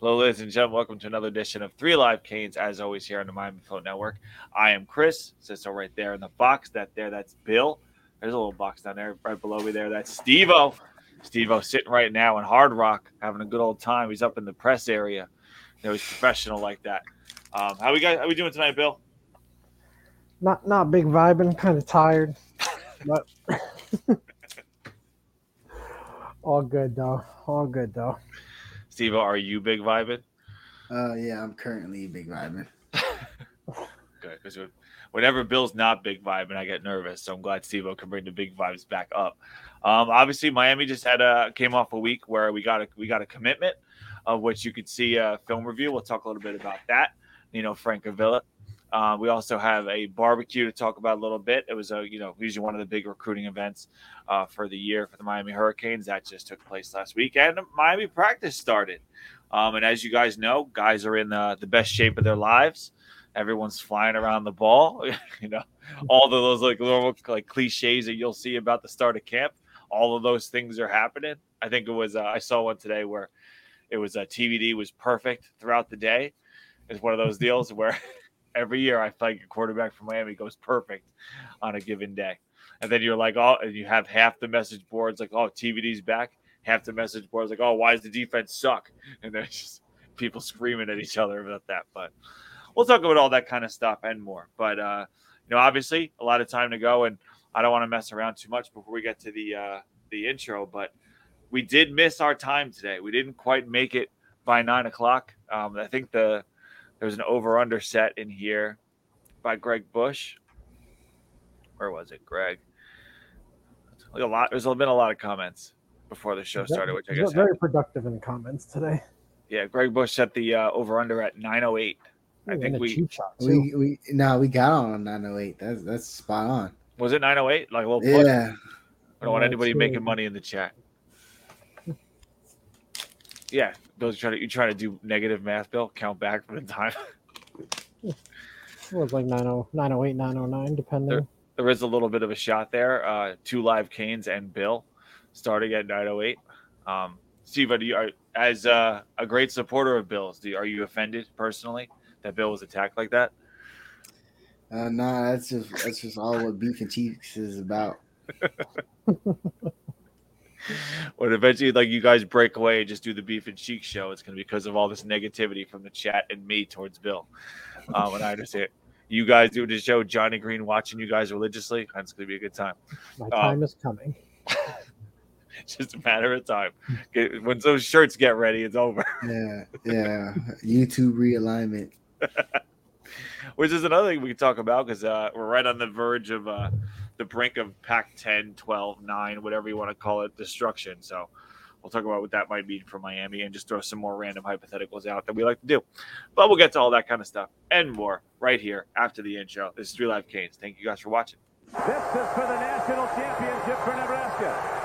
Hello, ladies and gentlemen. Welcome to another edition of Three Live Canes. As always, here on the Miami Float Network. I am Chris. Sits right there in the box. That there, that's Bill. There's a little box down there, right below me. There, that's Stevo. Stevo sitting right now in Hard Rock, having a good old time. He's up in the press area. You know, he's professional like that. Um, how we guys? How we doing tonight, Bill? Not not big vibing, kind of tired, but all good though. All good though. Steve, are you big vibing? Uh, yeah, I'm currently big vibing. Good, because whenever Bill's not big vibing, I get nervous. So I'm glad Steve can bring the big vibes back up. Um, obviously, Miami just had a came off a week where we got a we got a commitment of which you could see a film review. We'll talk a little bit about that. You know, Francavilla. Uh, we also have a barbecue to talk about a little bit. It was a you know usually one of the big recruiting events uh, for the year for the Miami Hurricanes that just took place last week, and Miami practice started. Um, and as you guys know, guys are in the, the best shape of their lives. Everyone's flying around the ball. you know, all of those like little like cliches that you'll see about the start of camp. All of those things are happening. I think it was uh, I saw one today where it was a uh, TVD was perfect throughout the day. It's one of those deals where every year I feel like a quarterback from Miami goes perfect on a given day. And then you're like, oh, and you have half the message boards like, oh, TVD's back. Half the message boards like, oh, why does the defense suck? And there's just people screaming at each other about that. But we'll talk about all that kind of stuff and more. But uh, you know, obviously, a lot of time to go, and I don't want to mess around too much before we get to the uh, the intro. But we did miss our time today. We didn't quite make it by nine o'clock. Um, I think the there's an over under set in here by Greg Bush. Where was it, Greg? a lot. There's been a lot of comments before the show started, which I guess very happened. productive in the comments today. Yeah, Greg Bush set the uh, over under at 908. I think we we we no we got on 908. That's that's spot on. Was it 908? Like a little yeah. I don't want anybody making money in the chat. Yeah, those trying to you try to do negative math, Bill? Count back from the time. it was like 90, 908, 909, depending. There, there is a little bit of a shot there. Uh, two live canes and Bill starting at 908. Um, Steve, do you, are, as uh, a great supporter of Bill's, do, are you offended personally that Bill was attacked like that? Uh, nah, that's just that's just all what beef and cheeks is about. when eventually like you guys break away and just do the beef and cheek show, it's gonna be because of all this negativity from the chat and me towards Bill. Um, and I understand you guys do the show, Johnny Green watching you guys religiously. It's gonna be a good time. My time um, is coming. it's just a matter of time. When those shirts get ready, it's over. yeah, yeah. YouTube realignment. Which is another thing we can talk about because uh, we're right on the verge of uh, the brink of Pac 10, 12, 9, whatever you want to call it, destruction. So we'll talk about what that might mean for Miami and just throw some more random hypotheticals out that we like to do. But we'll get to all that kind of stuff and more right here after the intro. This is Three Live Canes. Thank you guys for watching. This is for the national championship for Nebraska.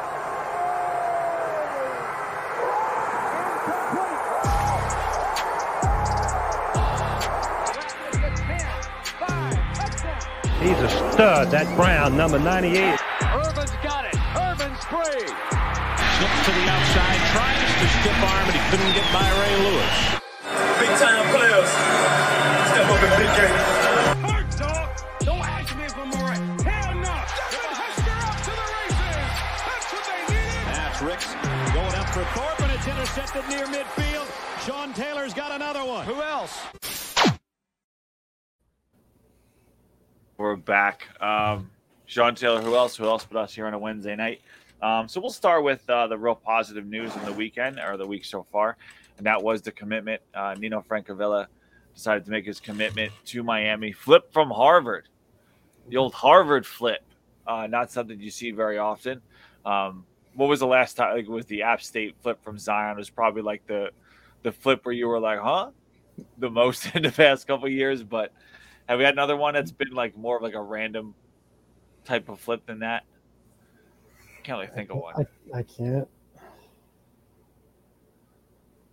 He's a stud, that Brown, number 98. Irvin's got it. Irvin's free. Slips to the outside, tries to stiff arm, but he couldn't get by Ray Lewis. Big time players. Step up in big game. Hurt, dog. Don't ask me if I'm all right. Hell no. Devin Hester up to the races. That's what they needed. That's Ricks going up for Thorpe, and it's intercepted near midfield. Sean Taylor's got another one. Who else? We're back. Um, Sean Taylor, who else? Who else but us here on a Wednesday night? Um, so we'll start with uh, the real positive news in the weekend or the week so far, and that was the commitment. Uh, Nino Francavilla decided to make his commitment to Miami. Flip from Harvard, the old Harvard flip. Uh, not something you see very often. Um, what was the last time? Like, was the App State flip from Zion? It was probably like the the flip where you were like, "Huh?" The most in the past couple years, but have we had another one that's been like more of like a random type of flip than that? Can't really think of one. I, I can't.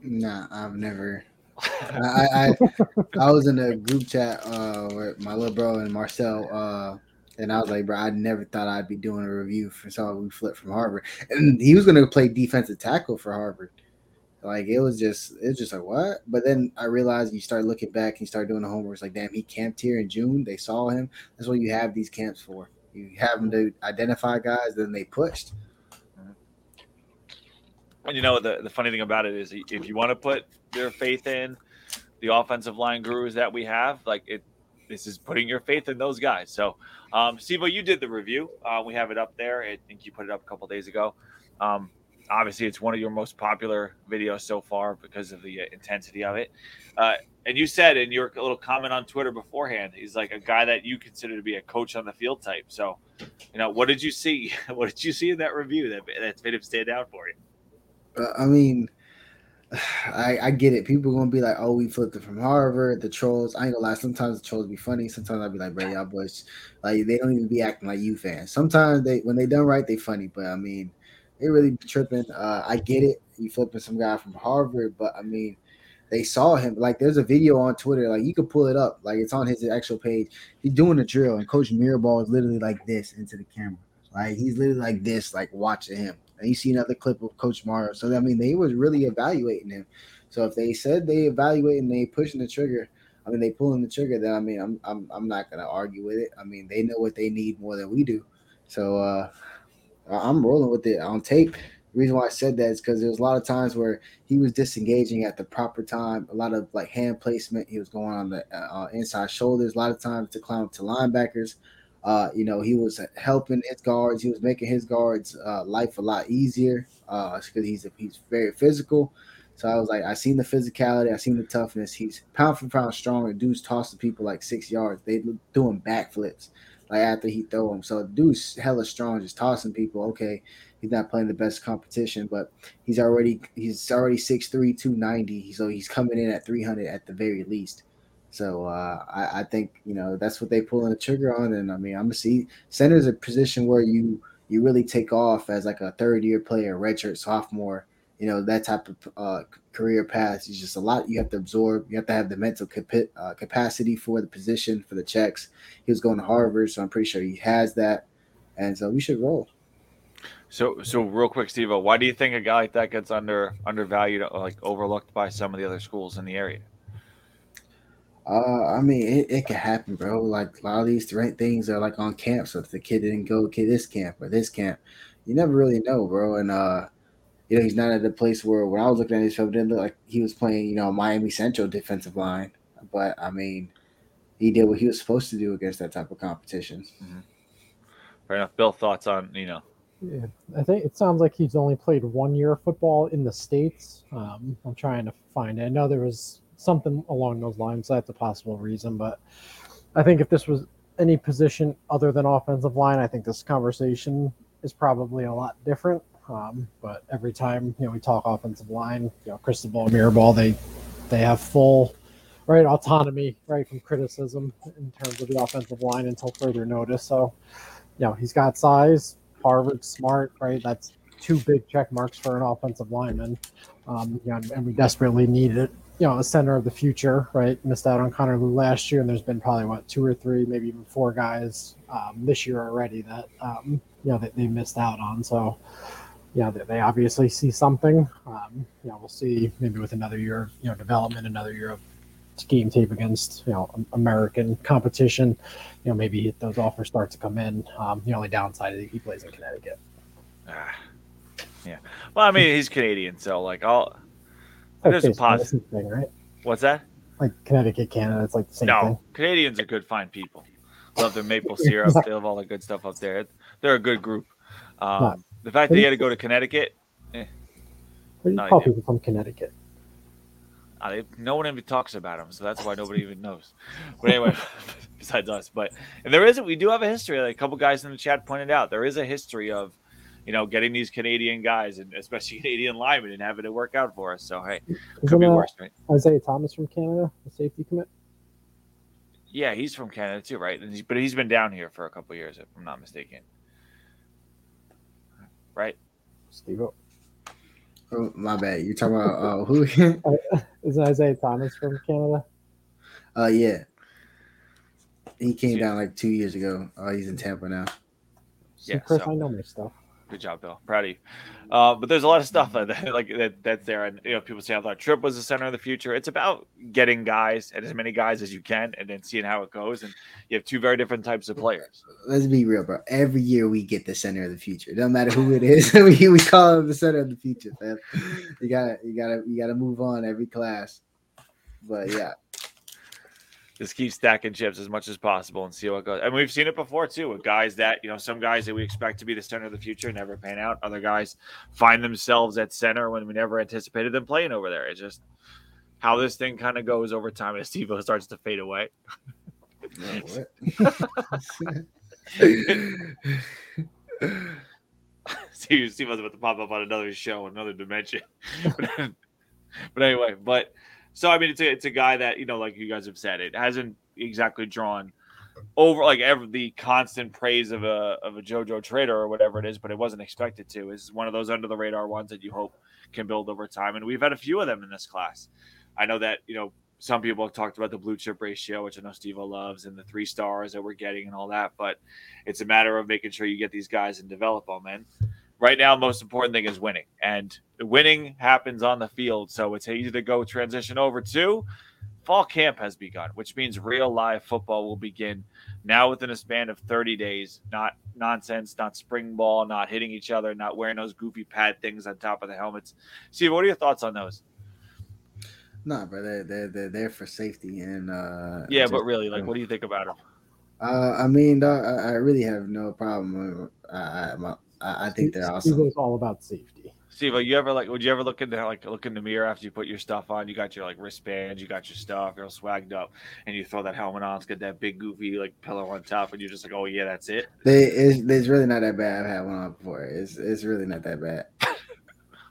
Nah, I've never. I, I I was in a group chat uh, with my little bro and Marcel, uh, and I was like, bro, I never thought I'd be doing a review for someone we flipped from Harvard, and he was going to play defensive tackle for Harvard. Like it was just it was just like what? But then I realized you start looking back and you start doing the homework. It's like damn, he camped here in June. They saw him. That's what you have these camps for. You have them to identify guys. Then they pushed. And you know the the funny thing about it is, if you want to put your faith in the offensive line gurus that we have, like it, this is putting your faith in those guys. So, um, Stevo, you did the review. Uh, we have it up there. I think you put it up a couple days ago. Um, obviously, it's one of your most popular videos so far because of the uh, intensity of it. Uh, and you said in your little comment on Twitter beforehand, he's like a guy that you consider to be a coach on the field type. So, you know, what did you see? What did you see in that review that that's made him stand out for you? Uh, I mean, I, I get it. People gonna be like, "Oh, we flipped it from Harvard." The trolls. I ain't gonna lie. Sometimes the trolls be funny. Sometimes I'll be like, "Bro, y'all boys, like they don't even be acting like you fans." Sometimes they, when they done right, they funny. But I mean, they really be tripping. Uh, I get it. You flipping some guy from Harvard, but I mean, they saw him. Like, there's a video on Twitter. Like, you could pull it up. Like, it's on his actual page. He's doing a drill, and Coach Mirabal is literally like this into the camera. Like, he's literally like this, like watching him and you see another clip of Coach Morrow. So I mean, they was really evaluating him. So if they said they evaluating, they pushing the trigger, I mean, they pulling the trigger. Then I mean, I'm I'm I'm not gonna argue with it. I mean, they know what they need more than we do. So uh, I'm rolling with it on tape. The reason why I said that is because there was a lot of times where he was disengaging at the proper time. A lot of like hand placement. He was going on the uh, inside shoulders. A lot of times to climb up to linebackers. Uh, you know, he was helping his guards. He was making his guards' uh, life a lot easier because uh, he's he's very physical. So I was like, I seen the physicality, I seen the toughness. He's pound for pound stronger. Dude's tossing people like six yards. They doing backflips like after he throw them. So dude's hella strong, just tossing people. Okay, he's not playing the best competition, but he's already he's already 6'3", 290. So he's coming in at 300 at the very least. So uh, I, I, think you know that's what they pulling the trigger on, and I mean I'm gonna see center is a position where you you really take off as like a third year player, redshirt sophomore. You know that type of uh, career path is just a lot you have to absorb. You have to have the mental uh, capacity for the position for the checks. He was going to Harvard, so I'm pretty sure he has that, and so we should roll. So, so real quick, Steve, why do you think a guy like that gets under undervalued, like overlooked by some of the other schools in the area? Uh, I mean, it, it can happen, bro. Like a lot of these things are like on camp. So if the kid didn't go to this camp or this camp, you never really know, bro. And uh, you know, he's not at the place where when I was looking at his film, it didn't look like he was playing, you know, Miami Central defensive line. But I mean, he did what he was supposed to do against that type of competition. Mm-hmm. Fair enough. Bill, thoughts on you know? Yeah, I think it sounds like he's only played one year of football in the states. Um, I'm trying to find it. I know there was something along those lines. That's a possible reason, but I think if this was any position other than offensive line, I think this conversation is probably a lot different. Um, but every time you know we talk offensive line, you know Cristobal, Mirabal, they they have full right autonomy right from criticism in terms of the offensive line until further notice. So, you know he's got size, Harvard, smart, right? That's two big check marks for an offensive lineman. Um, you know, and we desperately need it you know, a center of the future, right? Missed out on Connor Lew last year, and there's been probably what two or three, maybe even four guys um, this year already that um, you know that they missed out on. So, yeah, they, they obviously see something. Um, you know, we'll see maybe with another year, of, you know, development, another year of game tape against you know American competition. You know, maybe those offers start to come in. Um, the only downside is he plays in Connecticut. Ah, yeah. Well, I mean, he's Canadian, so like I'll there's a positive thing, right? What's that? Like Connecticut, Canada, it's like the same no, thing. Canadians are good, fine people. Love their maple syrup. they love all the good stuff up there. They're a good group. Um, the fact that he had to go to Connecticut. Eh, what do you call people from Connecticut? Uh, no one even talks about them, so that's why nobody even knows. But anyway, besides us, but and there is we do have a history. Like a couple guys in the chat pointed out, there is a history of you know, getting these Canadian guys and especially Canadian linemen and having it work out for us. So hey, Isn't could be worse, right? Isaiah Thomas from Canada, the safety commit. Yeah, he's from Canada too, right? He's, but he's been down here for a couple years, if I'm not mistaken. Right? Steve. Oh, my bad. You talking about uh, who? Is Isaiah Thomas from Canada? Uh, yeah. He came down like two years ago. Oh, he's in Tampa now. Yeah, Chris, so. I know my stuff. Good job, Bill. Proud of you. Uh, but there's a lot of stuff like that, like that, that's there, and you know, people say I thought Trip was the center of the future. It's about getting guys and as many guys as you can, and then seeing how it goes. And you have two very different types of players. Let's be real, bro. Every year we get the center of the future. Doesn't matter who it is. we, we call him the center of the future, man. You gotta you gotta you gotta move on every class. But yeah, just keep stacking chips as much as possible and see what goes. And we've seen it before too with guys that you know some guys that we expect to be the center of the future never pan out. Other guys find themselves at center when we never anticipated them playing over there. It's just how this thing kind of goes over time as Steve starts to fade away. Steve, Steve was about to pop up on another show, another dimension. but anyway, but so I mean, it's a it's a guy that you know, like you guys have said, it hasn't exactly drawn over like ever the constant praise of a of a JoJo Trader or whatever it is, but it wasn't expected to. It's one of those under the radar ones that you hope can build over time, and we've had a few of them in this class. I know that you know some people have talked about the blue chip ratio, which I know Steve loves, and the three stars that we're getting and all that, but it's a matter of making sure you get these guys and develop them. And right now, the most important thing is winning, and the winning happens on the field. So it's easy to go transition over to fall camp has begun, which means real live football will begin now within a span of 30 days. Not nonsense, not spring ball, not hitting each other, not wearing those goofy pad things on top of the helmets. Steve, what are your thoughts on those? Nah, bro, they're, they're, they're there for safety and uh yeah, just, but really, like, what do you think about them? Uh, I mean, I, I really have no problem. I, I, I think they're awesome. It's all about safety. Steve, you ever like? Would you ever look in the like look in the mirror after you put your stuff on? You got your like wristbands, you got your stuff, you're all swagged up, and you throw that helmet on. It's got that big goofy like pillow on top, and you're just like, oh yeah, that's it. They, it's, it's really not that bad. I've had one on before. It's it's really not that bad.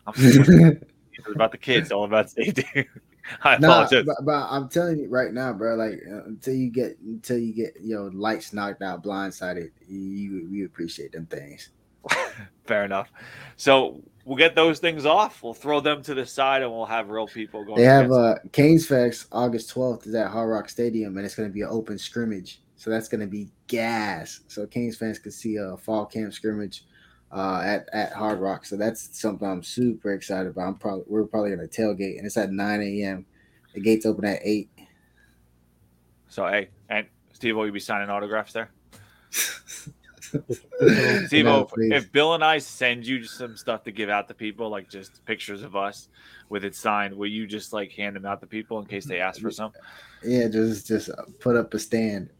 it's about the kids, all about safety. I apologize. Nah, but, but, I'm telling you right now, bro. Like uh, until you get until you get you know lights knocked out, blindsided, you you appreciate them things. Fair enough. So we'll get those things off. We'll throw them to the side, and we'll have real people going. They have uh, Canes Fest August 12th is at Hard Rock Stadium, and it's going to be an open scrimmage. So that's going to be gas. So Canes fans can see a fall camp scrimmage uh, at at Hard Rock. So that's something I'm super excited about. I'm probably we're probably going to tailgate, and it's at 9 a.m. The gates open at eight. So hey, and Steve, will you be signing autographs there? Steve, no, if Bill and I send you some stuff to give out to people, like just pictures of us with it signed, will you just like hand them out to people in case they ask for some? Yeah, just just put up a stand.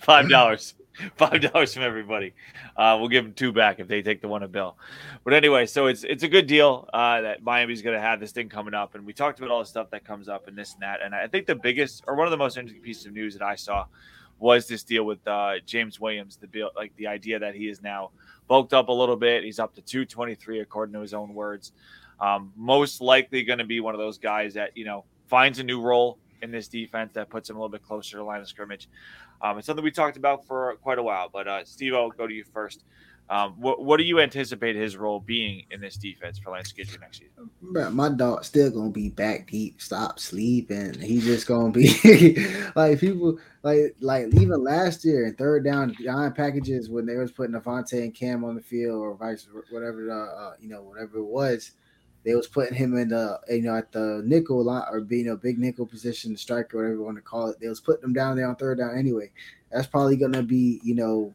Five dollars. Five dollars from everybody. Uh, we'll give them two back if they take the one of Bill. But anyway, so it's it's a good deal uh, that Miami's going to have this thing coming up, and we talked about all the stuff that comes up and this and that. And I think the biggest or one of the most interesting pieces of news that I saw was this deal with uh, James Williams, the bill, like the idea that he is now bulked up a little bit. He's up to 223 according to his own words. Um, most likely going to be one of those guys that you know finds a new role in this defense that puts him a little bit closer to line of scrimmage. Um, it's something we talked about for quite a while. But uh, Steve, I'll go to you first. Um, what, what do you anticipate his role being in this defense for Lance Guidry next season? Bro, my dog still gonna be back deep, stop sleeping. He's just gonna be like people like like even last year in third down behind packages when they was putting Avonte and Cam on the field or vice whatever the uh, you know whatever it was. They was putting him in the you know at the nickel line or being a big nickel position, striker, whatever you want to call it. They was putting him down there on third down anyway. That's probably gonna be you know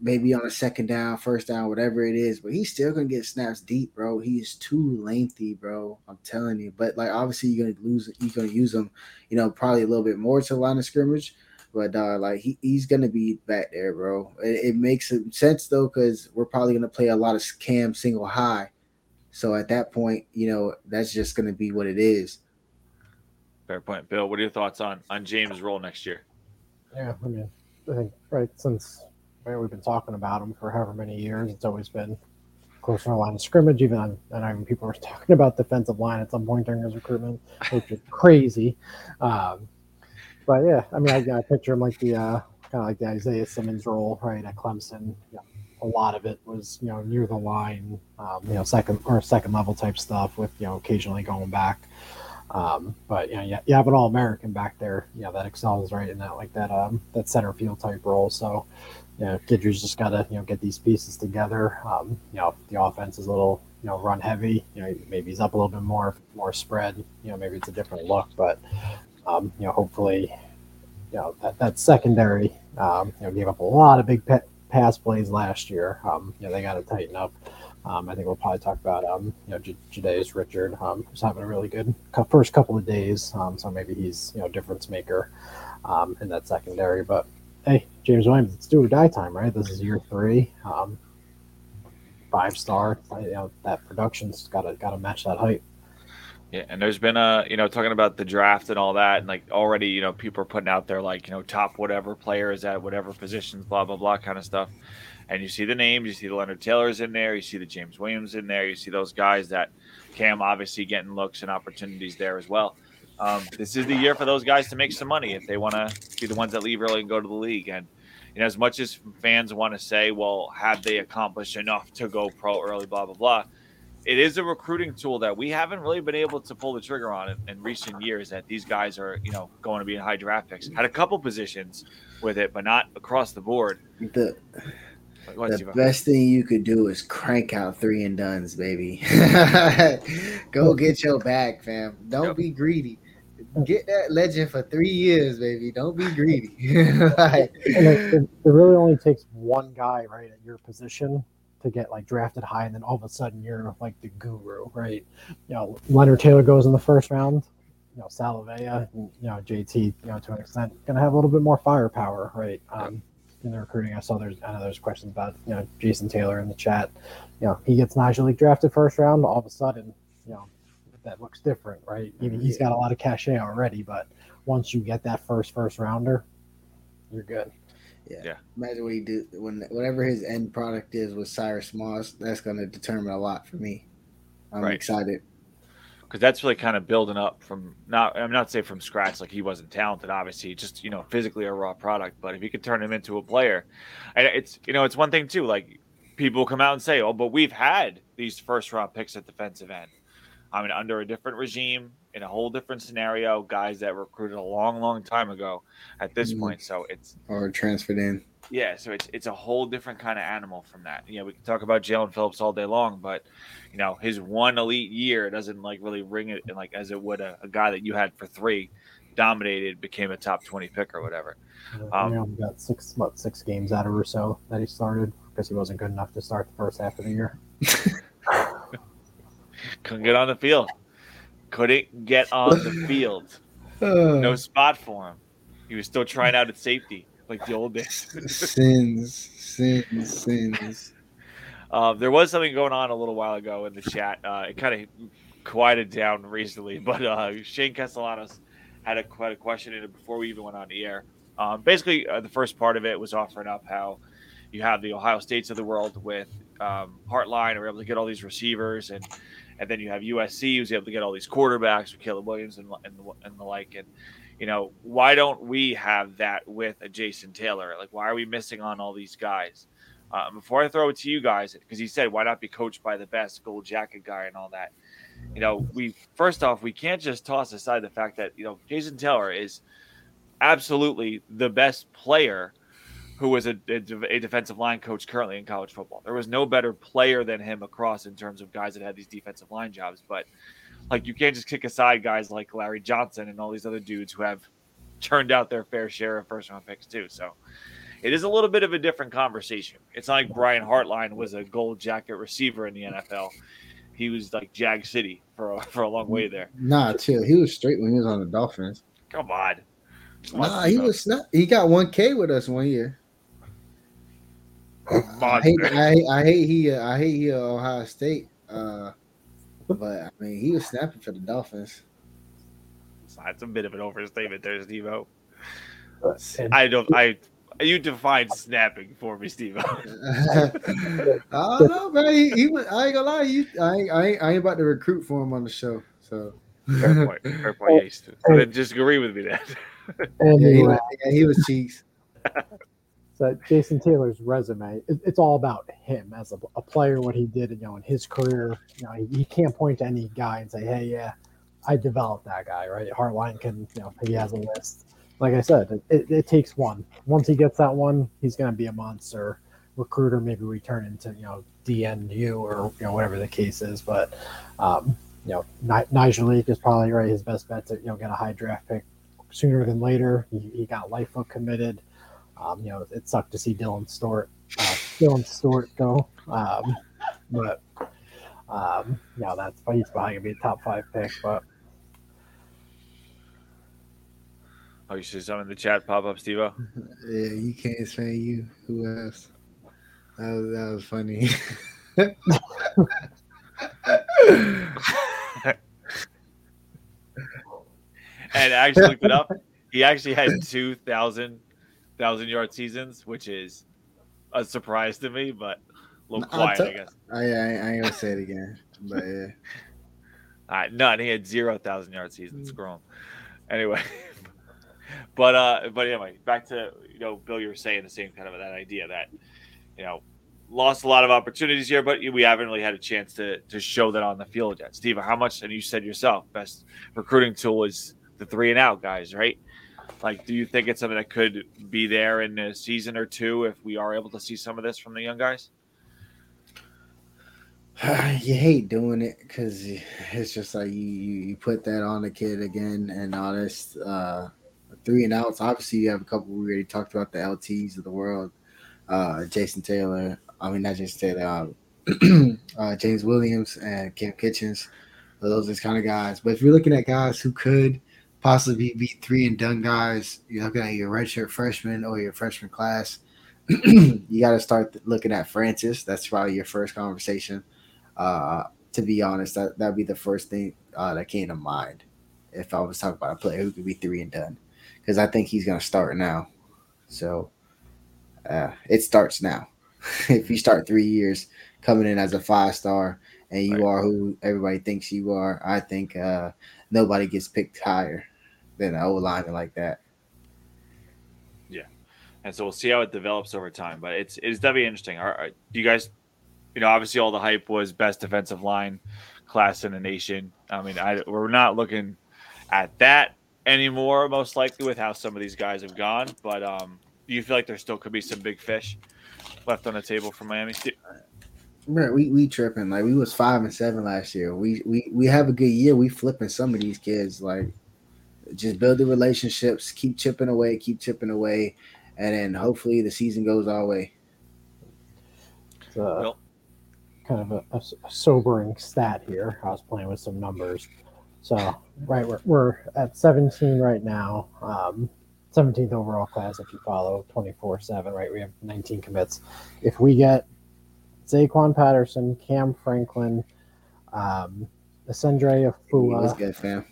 maybe on a second down, first down, whatever it is. But he's still gonna get snaps deep, bro. He's too lengthy, bro. I'm telling you. But like obviously you're gonna lose you're gonna use him, you know, probably a little bit more to the line of scrimmage. But uh, like he, he's gonna be back there, bro. It, it makes sense though, because we're probably gonna play a lot of cam single high. So at that point, you know, that's just gonna be what it is. Fair point, Bill. What are your thoughts on on James' role next year? Yeah, I mean, I think right since We've been talking about him for however many years. It's always been close to the line of scrimmage. Even on, and I mean, people were talking about defensive line at some point during his recruitment, which is crazy. Um, but yeah, I mean, I, I picture him like the uh, kind of like the Isaiah Simmons role, right, at Clemson. You know, a lot of it was you know near the line, um, you know, second or second level type stuff with you know occasionally going back. Um, but you know, you, you have an all American back there, you know, that excels right in that like that um that center field type role. So you know, Guidry's just got to you know get these pieces together. Um, you know, the offense is a little you know run heavy. You know, maybe he's up a little bit more more spread. You know, maybe it's a different look, but um, you know, hopefully, you know that that secondary um, you know gave up a lot of big pa- pass plays last year. Um, you know, they got to tighten up. Um, I think we'll probably talk about um, you know J- Richard, um, who's having a really good cou- first couple of days. Um, so maybe he's you know difference maker um, in that secondary. But hey, James Williams, it's do or die time, right? This is year three. Um, five star. You know that production's got to got to match that height. Yeah, and there's been a you know talking about the draft and all that, and like already you know people are putting out there like you know top whatever players at whatever positions, blah blah blah kind of stuff. And you see the names, you see the Leonard Taylors in there, you see the James Williams in there, you see those guys that Cam obviously getting looks and opportunities there as well. Um, this is the year for those guys to make some money if they want to be the ones that leave early and go to the league. And you know, as much as fans want to say, well, have they accomplished enough to go pro early, blah blah blah it is a recruiting tool that we haven't really been able to pull the trigger on in, in, recent years. That these guys are, you know, going to be in high draft picks. Had a couple positions with it, but not across the board. The the best thing you could do is crank out three and duns, baby. Go get your bag, fam. Don't yep. be greedy. Get that legend for three years, baby. Don't be greedy. like, it, it really only takes one guy, right, at your position to get like drafted high, and then all of a sudden you're like the guru, right? You know, Leonard Taylor goes in the first round. You know, Salave'a, you know, JT, you know, to an extent, to have a little bit more firepower, right? Um, in the recruiting, I saw there's, I know there's questions about, you know, Jason Taylor in the chat. You know, he gets Nyjalik drafted first round. All of a sudden, you know, that looks different, right? Even mm-hmm. he's got a lot of cachet already, but once you get that first first rounder, you're good. Yeah. yeah. Imagine what he did when whatever his end product is with Cyrus Moss. That's going to determine a lot for me. I'm right. excited because that's really kind of building up from not. I'm not saying from scratch like he wasn't talented. Obviously, just you know physically a raw product. But if you could turn him into a player, and it's you know it's one thing too. Like people come out and say, "Oh, but we've had these first round picks at defensive end." I mean, under a different regime, in a whole different scenario, guys that recruited a long, long time ago at this mm-hmm. point. So it's or transferred in. Yeah, so it's it's a whole different kind of animal from that. You know, we can talk about Jaelan Phillips all day long, but you know, his one elite year doesn't like really ring it like as it would a, a guy that you had for three, dominated, became a top twenty pick or whatever. Um, you know, got six what six games out of Rousseau that he started because he wasn't good enough to start the first half of the year. Couldn't get on the field. Couldn't get on the field. No spot for him. He was still trying out at safety, like the old days. sins, sins, sins. Uh, there was something going on a little while ago in the chat. Uh, it kind of quieted down recently, but uh, Shane Castellanos had a, quite a question in it before we even went on the air. Um, basically, uh, the first part of it was offering up how you have the Ohio States of the world with um, Hartline, are able to get all these receivers and and then you have USC who's able to get all these quarterbacks with Caleb Williams and, and, the, and the like. And, you know, why don't we have that with a Jason Taylor? Like, why are we missing on all these guys? Uh, before I throw it to you guys, because he said, why not be coached by the best gold jacket guy and all that? You know, we first off, we can't just toss aside the fact that, you know, Jason Taylor is absolutely the best player – who was a, a, a, defensive line coach currently in college football. There was no better player than him across in terms of guys that had these defensive line jobs. But like you can't just kick aside guys like Larry Johnson and all these other dudes who have turned out their fair share of first round picks too. So it is a little bit of a different conversation. It's not like Brian Hartline was a gold jacket receiver in the NFL. He was like Jag City for a, for a long way there. Nah, chill. He was straight when he was on the Dolphins. Come on. Nah, he was not. He got one K with us one year. I hate, I hate, I hate he, uh, I hate he, uh, Ohio State. Uh, but I mean, he was snapping for the Dolphins. That's a bit of an overstatement there, Steve I don't. I you define snapping for me, Steve. I don't know, man. He, he was, I ain't gonna lie. He, I, ain't, I, I ain't about to recruit for him on the show. So fair point. Fair point. Yeah, but just agree with me that. yeah, he was, yeah, he was cheeks. So Jason Taylor's resume, it, it's all about him as a, a, player, what he did, you know, in his career. You know, he, he, can't point to any guy and say, "Hey, yeah, I developed that guy." Right? Hartline can, you know, he has a list. like I said, it, it takes one. Once he gets that one, he's going to be a monster recruiter. Maybe we turn into you know DNU or you know whatever the case is. But um, you know, Ni- Nyjalik is probably right his best bet to you know get a high draft pick sooner than later. He, he got Lightfoot committed. Um, you know, it sucked to see Dylan Stewart, uh, Dylan Stewart go. Um, but um, you know, that's he's probably gonna be a top five pick. But Oh, you see something in the chat pop up, Steve? Yeah, you can't say you. Who else? That was, that was funny. and I actually looked it up. He actually had two thousand thousand yard seasons, which is a surprise to me, but a little quiet, tell- I guess. I, I, I ain't gonna say it again, but yeah. All right, none. He had zero thousand yard seasons. Screw him. Anyway, but uh, but anyway, back to you know, Bill, you were saying the same kind of that idea that you know lost a lot of opportunities here, but we haven't really had a chance to to show that on the field yet. Steve, how much? And you said yourself, best recruiting tool is the three and out guys, right? Like, do you think it's something that could be there in a season or two if we are able to see some of this from the young guys? you hate doing it because it's just like you, you put that on the kid again and honest uh three and outs. Obviously you have a couple we already talked about the lts of the world uh jason taylor i mean not jason taylor um, uh james williams and cam kinchens. Those are the kind of guys. But if you're looking at guys who could possibly be three and done guys you're looking at your redshirt freshman or your freshman class you got to start looking at francis that's probably your first conversation uh, to be honest, that that'd be the first thing uh, that came to mind if I was talking about a player who could be three and done, because I think he's gonna start now. So uh, it starts now. if you start three years coming in as a five star and you Right. are who everybody thinks you are, I think uh, nobody gets picked higher than an O lineman like that. Yeah, and so we'll see how it develops over time. But it's it's definitely interesting. Are, are- do you guys, you know, obviously all the hype was best defensive line class in the nation. I mean, I, we're not looking at that anymore, most likely with how some of these guys have gone. But um, do you feel like there still could be some big fish left on the table for Miami? Right, we we tripping like we was five and seven last year. We we we have a good year. We flipping some of these kids like just build the relationships, keep chipping away, keep chipping away, and then hopefully the season goes our way. it's uh, Bill? kind of a sobering stat here. I was playing with some numbers. So, right, we're, we're at 17 right now. Um, 17th overall class if you follow 24 7, right? We have 19 commits. If we get Zaquan Patterson, Cam Franklin, um, Ascendre What's Afua, good, fam?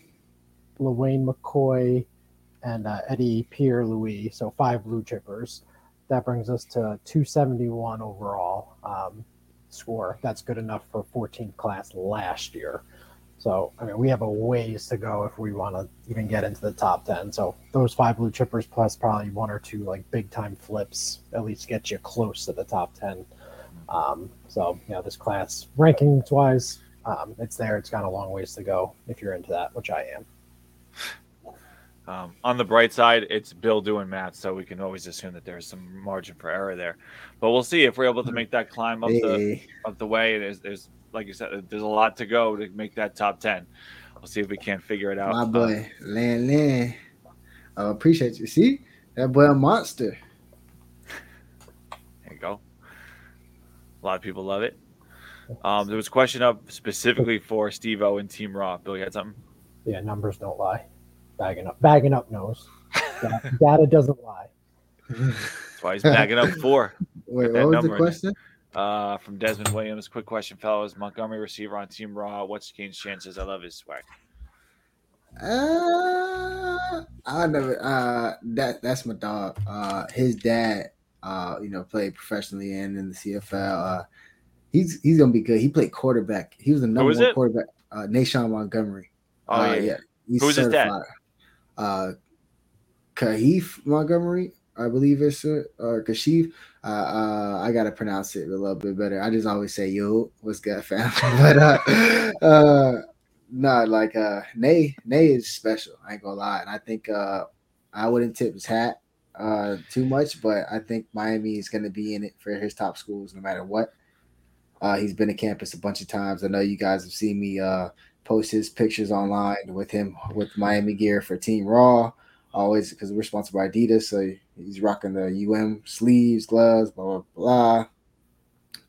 Lewayne McCoy, and uh, Eddie Pierre Louis. So five blue chippers. That brings us to 271 overall um, score. That's good enough for 14th class last year. So I mean, we have a ways to go if we want to even get into the top 10. So those five blue chippers plus probably one or two like big time flips at least get you close to the top 10. Um, so you know, this class rankings wise, um, it's there. It's got a long ways to go if you're into that, which I am. Um, on the bright side, it's Bill doing math, so we can always assume that there's some margin for error there. But we'll see if we're able to make that climb up the of the way. There's, there's like you said, there's a lot to go to make that top ten. We'll see if we can't figure it out. my Uh, boy, Lan Lan. I appreciate you. See that boy a monster. there you go. A lot of people love it. Um, there was a question up specifically for Steve O and Team Raw. Bill, you had something? Yeah, numbers don't lie. Bagging up, bagging up knows. Da- Data doesn't lie. That's why he's bagging up four. Wait, what was the question? Uh, from Desmond Williams. Quick question, fellas. Montgomery receiver on Team Raw. What's Canes' chances? I love his swag. Uh, I never. Uh, that that's my dog. Uh, his dad. Uh, you know, played professionally and in the CFL. Uh, he's he's gonna be good. He played quarterback. He was the number is one it? quarterback. Uh, Nashawn Montgomery. Oh uh, yeah. He's Who's his dad? Uh, Kahif Montgomery, I believe it's uh, or Kashif. Uh, uh, I gotta pronounce it a little bit better. I just always say yo, what's good, fam? but uh, uh, no, like uh, Nay, Nay is special. I ain't gonna lie, and I think uh, I wouldn't tip his hat uh, too much, but I think Miami is to be in it for his top schools no matter what. Uh, he's been to campus a bunch of times. I know you guys have seen me uh, post his pictures online with him with Miami gear for Team Raw. Always because we're sponsored by Adidas, so he's rocking the UM sleeves, gloves, blah blah blah.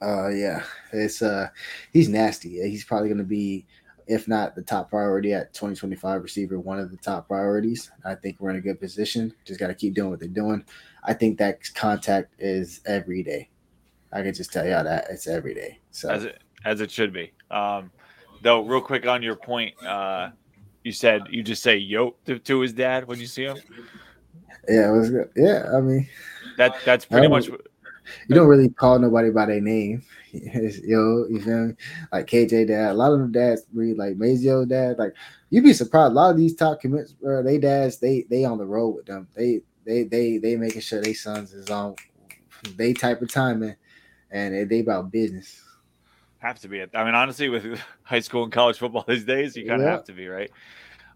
Uh, yeah, it's uh, he's nasty. He's probably to be, if not the top priority at 2025 receiver, one of the top priorities. I think we're in a good position. Just got to keep doing what they're doing. I think that contact is every day. I can just tell y'all that it's every day. So as it as it should be. Um, though, real quick on your point, uh, you said you just say "yo" to, to his dad when you see him. yeah, it was good. Yeah, I mean, That that's pretty much. you don't really call nobody by their name. Yo, you feel me? Like KJ dad, a lot of them dads read like Mazio dad. Like you'd be surprised. A lot of these top commits, bro, they dads, they they on the road with them. They they they they making sure they sons is on they type of timing, and they, they about business. Have to be. I mean, honestly, with high school and college football these days, you kind of Yeah. have to be, right?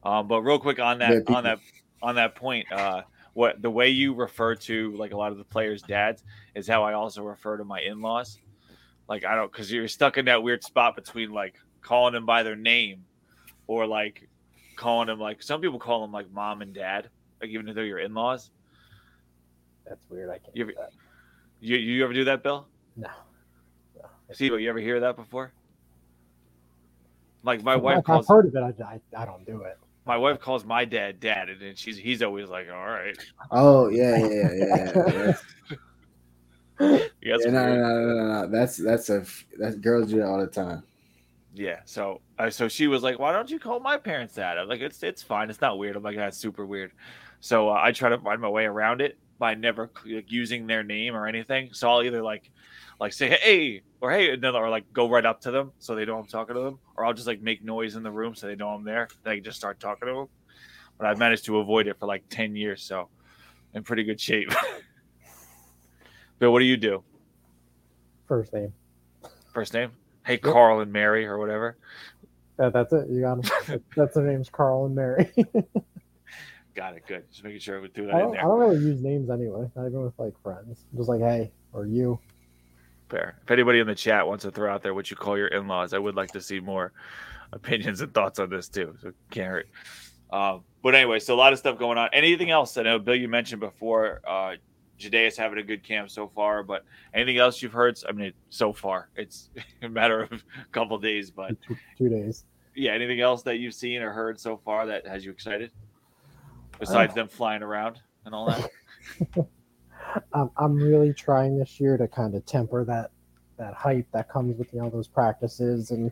Um, but real quick on that, Yeah, on that, on that point, uh, what the way you refer to like a lot of the players' dads is how I also refer to my in-laws. Like I don't, because you're stuck in that weird spot between like calling them by their name, or like calling them like some people call them like mom and dad, like even if they're your in-laws. That's weird. I can't. You do ever- that. You you ever do that, Bill? No. See, you ever hear that before? Like my I've- wife I've calls heard of it. I, I, I don't do it. my wife calls my dad dad, and then she's he's always like, "All right, Oh yeah, yeah, yeah, yeah. yeah. yeah, that's no, no, no, no, no, no. That's that's a that girls do that all the time. yeah." So, uh, so she was like, "Why don't you call my parents dad?" I'm like, "It's it's fine. It's not weird." I'm like, "That's super weird." So uh, I try to find my way around it by never like, using their name or anything. So I'll either like like say hey or hey or like go right up to them so they know I'm talking to them, or I'll just like make noise in the room so they know I'm there. Then I can just start talking to them. But I've managed to avoid it for like ten years, so in pretty good shape. Bill, what do you do? First name. First name? Hey, Carl and Mary or whatever. That, that's it. You got them. that's their names, Carl and Mary. Got it. Good. Just making sure we threw I that in don't, I don't really use names anyway. Not even with like friends. Just like hey or you. Fair. If anybody in the chat wants to throw out there what you call your in-laws, I would like to see more opinions and thoughts on this too. So can't hurt. Um, but anyway, so a lot of stuff going on. Anything else? I know Bill, you mentioned before. Uh, Jadea's having a good camp so far, but anything else you've heard? I mean, so far it's a matter of a couple days, but two days. yeah. Anything else that you've seen or heard so far that has you excited? Besides them flying around and all that. I'm, I'm really trying this year to kind of temper that that hype that comes with you know those practices and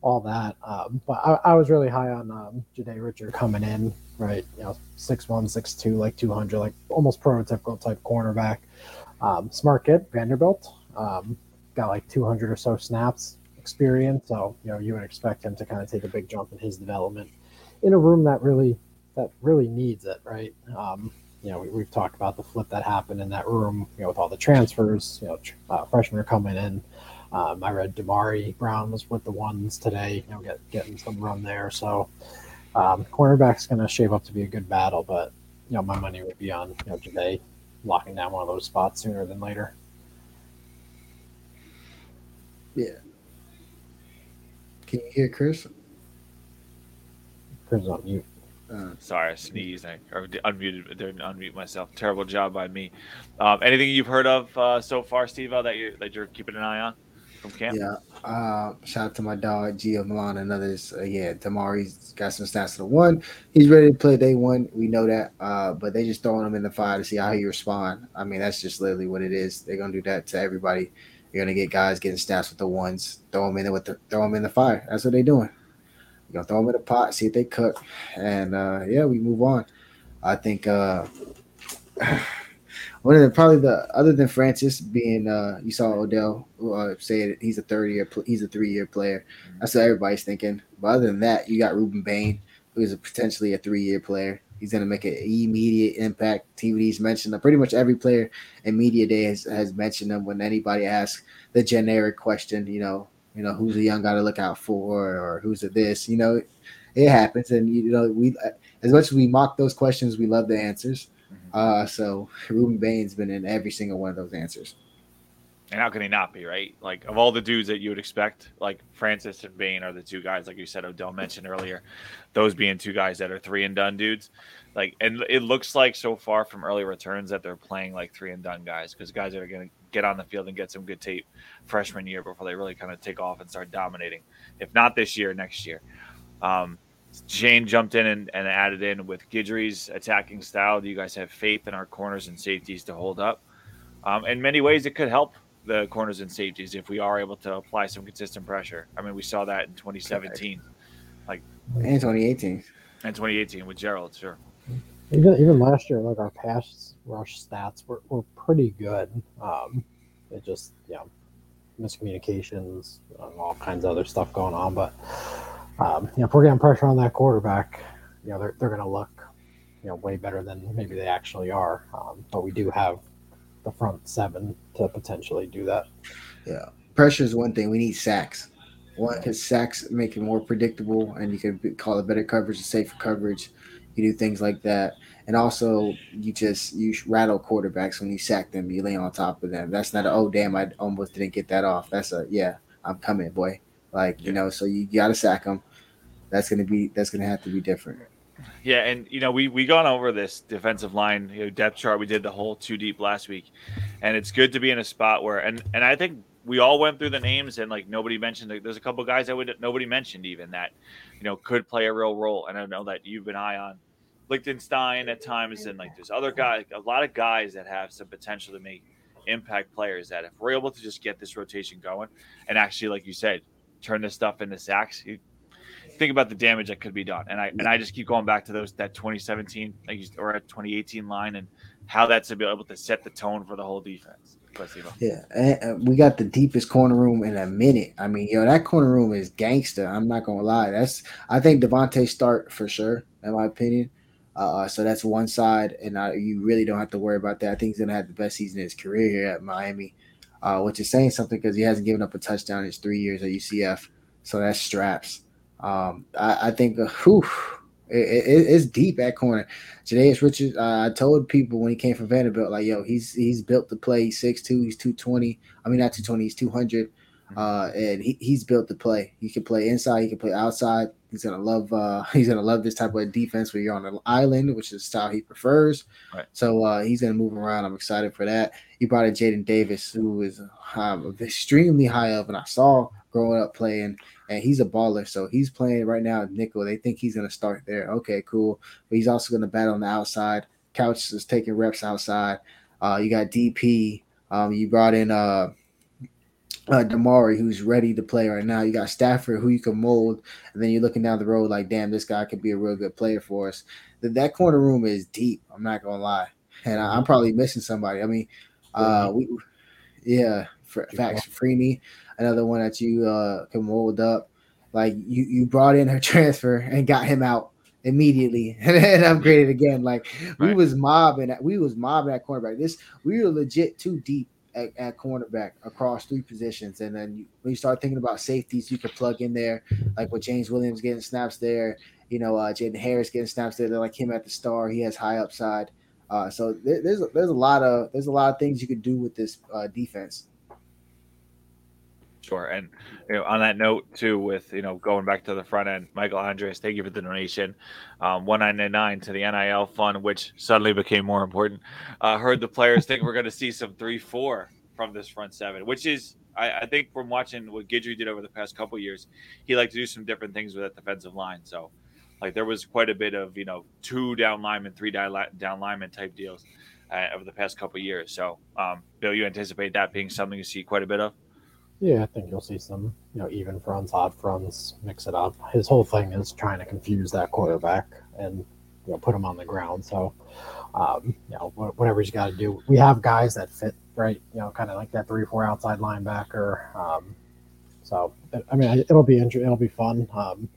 all that. Um, but I, I was really high on um, Jade Richard coming in, right? You know, six one, six two, like two hundred, like almost prototypical type cornerback. Um, smart kid, Vanderbilt. Um, got like two hundred or so snaps experience, so you know you would expect him to kind of take a big jump in his development in a room that really that really needs it, right? Um, you know, we, we've talked about the flip that happened in that room, you know, with all the transfers, you know, tr- uh, freshmen are coming in. Um, I read Damari Brown was with the ones today, you know, get, getting some run there. So, um, cornerback's going to shape up to be a good battle, but, you know, my money would be on, you know, today locking down one of those spots sooner than later. Yeah. Can you hear Chris? Chris is on mute. Uh, Sorry, I sneezed. I or unmuted. Didn't unmute myself. Terrible job by me. Um, anything you've heard of uh, so far, Steve? that you that you're keeping an eye on from camp? Yeah. Uh, shout out to my dog Gio Milan and others. Uh, yeah, Damari's got some stats to the one. He's ready to play day one. We know that. Uh, but they just throwing him in the fire to see how he respond. I mean, that's just literally what it is. They're gonna do that to everybody. You're gonna get guys getting stats with the ones. Throw them in with the throw them in the fire. That's what they're doing. You're gonna throw them in the pot, see if they cook, and uh, yeah, we move on. I think uh, one of the probably the other than Francis being uh, you saw Odell uh, say it, he's a third year he's a three year player. That's what everybody's thinking. But other than that, you got Rueben Bain, who's a potentially a three year player. He's going to make an immediate impact. TVD's mentioned. Pretty much every player in media day has, has mentioned him when anybody asks the generic question. You know, you know who's a young guy to look out for, or who's a this. You know, it happens, and you know we as much as we mock those questions, we love the answers. Uh, so Rueben Bain's been in every single one of those answers. And how can he not be, right? Like of all the dudes that you would expect, like Francis and Bain are the two guys, like you said, Odell mentioned earlier, those being two guys that are three and done dudes. Like, and it looks like so far from early returns that they're playing like three and done guys because guys that are going to get on the field and get some good tape freshman year before they really kind of take off and start dominating. If not this year, next year. Um, Shane jumped in and, and added in with Guidry's attacking style. Do you guys have faith in our corners and safeties to hold up? Um, in many ways, it could help the corners and safeties if we are able to apply some consistent pressure. I mean, we saw that in 2017, like and 2018, and 2018 with Gerald. Sure. Even even last year, like our pass rush stats were, were pretty good. Um, it just yeah, miscommunications, and all kinds of other stuff going on. But um, you know, if we're getting pressure on that quarterback, you know, they're they're going to look you know way better than maybe they actually are. Um, but we do have the front seven to potentially do that. Yeah, pressure is one thing. We need sacks. One because sacks make it more predictable, and you can call it better coverage, safer coverage. You do things like that, and also you just you rattle quarterbacks when you sack them. You lay on top of them. That's not a oh damn I almost didn't get that off. That's a yeah I'm coming boy. Like you know, so you got to sack them. That's gonna be that's gonna have to be different. Yeah, and you know we we gone over this defensive line you know, depth chart. We did the whole two deep last week, and it's good to be in a spot where and and I think we all went through the names and like nobody mentioned. There's a couple guys that would nobody mentioned even that you know could play a real role. And I know that you've been eye on Lichtenstein at times, and like there's other guys, a lot of guys that have some potential to make impact players. That if we're able to just get this rotation going and actually, like you said, turn this stuff into sacks, you, think about the damage that could be done. And I and I just keep going back to those that 2017 or at 2018 line and how that's to be able to set the tone for the whole defense. Yeah, and we got the deepest corner room in a minute. I mean, yo, that corner room is gangster. I'm not gonna lie. That's I think Davonte start for sure, in my opinion. Uh, so that's one side, and I, you really don't have to worry about that. I think he's gonna have the best season in his career here at Miami, uh, which is saying something because he hasn't given up a touchdown in his three years at UCF. So that's straps. Um, I, I think, uh, whew, it, it, it's deep at corner. Jadais Richards, uh, I told people when he came from Vanderbilt, like, yo, he's he's built to play. He's 6'2", he's 220. I mean, not 220, he's 200. Mm-hmm. Uh, and he, he's built to play. He can play inside, he can play outside. He's gonna love uh he's gonna love this type of defense where you're on an island, which is the style he prefers. Right. So uh he's gonna move around. I'm excited for that. You brought in Jaden Davis, who is um, extremely high up, and I saw growing up playing and he's a baller. So he's playing right now at nickel. They think he's going to start there. Okay, cool. But he's also going to battle on the outside. Couch is taking reps outside. Uh, you got DP. Um, you brought in uh, uh, Damari, who's ready to play right now. You got Stafford, who you can mold, and then you're looking down the road like, damn, this guy could be a real good player for us. That that corner room is deep. I'm not gonna lie, and I, am probably missing somebody. I mean, uh, we, yeah, for, facts, Freeney another one that you uh, can mold up. Like you, you brought in her transfer and got him out immediately and upgraded again. Like right. we was mobbing, we was mobbing at cornerback. This we were legit too deep at, at cornerback across three positions. And then you, when you start thinking about safeties, you can plug in there, like with James Williams getting snaps there. You know, uh, Jaden Harris getting snaps there. They're like him at the star. He has high upside. Uh, so there, there's there's a lot of there's a lot of things you could do with this uh, defense. Sure. And you know, on that note, too, with you know going back to the front end, Michael Andres, thank you for the donation. Um, One ninety nine to the NIL fund, which suddenly became more important. Uh, heard the players think we're going to see some three four from this front seven, which is I, I, think from watching what Guidry did over the past couple years, he liked to do some different things with that defensive line. So, like there was quite a bit of you know two down linemen, three down linemen type deals uh, over the past couple years. So, um, Bill, you anticipate that being something you see quite a bit of? Yeah, I think you'll see some, you know, even fronts, odd fronts, mix it up. His whole thing is trying to confuse that quarterback and you know put him on the ground. So, um, you know, whatever he's got to do. We have guys that fit right, you know, kind of like that three four outside linebacker. Um, so, I mean, it'll be interesting. It'll be fun. Um,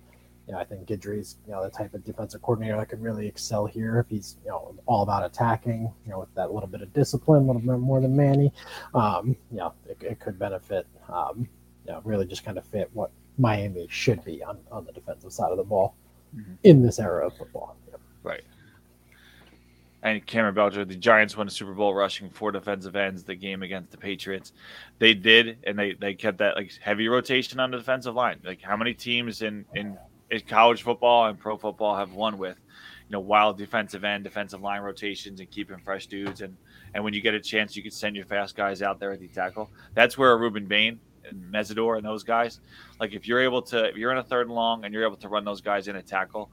you know, I think Guidry's, you know, the type of defensive coordinator that could really excel here if he's, you know, all about attacking, you know, with that little bit of discipline, a little bit more than Manny. Um, you know, it, it could benefit, um, you know, really just kind of fit what Miami should be on, on the defensive side of the ball. Mhm. in this era of football. Right. And Cameron Belcher, the Giants won a Super Bowl rushing four defensive ends the game against the Patriots. They did, and they, they kept that like heavy rotation on the defensive line. Like how many teams in, in college football and pro football have won with, you know, wild defensive end, defensive line rotations and keeping fresh dudes and and when you get a chance you can send your fast guys out there at the tackle. That's where Rueben Bain and Mesidor and those guys, like if you're able to if you're in a third and long and you're able to run those guys in a tackle,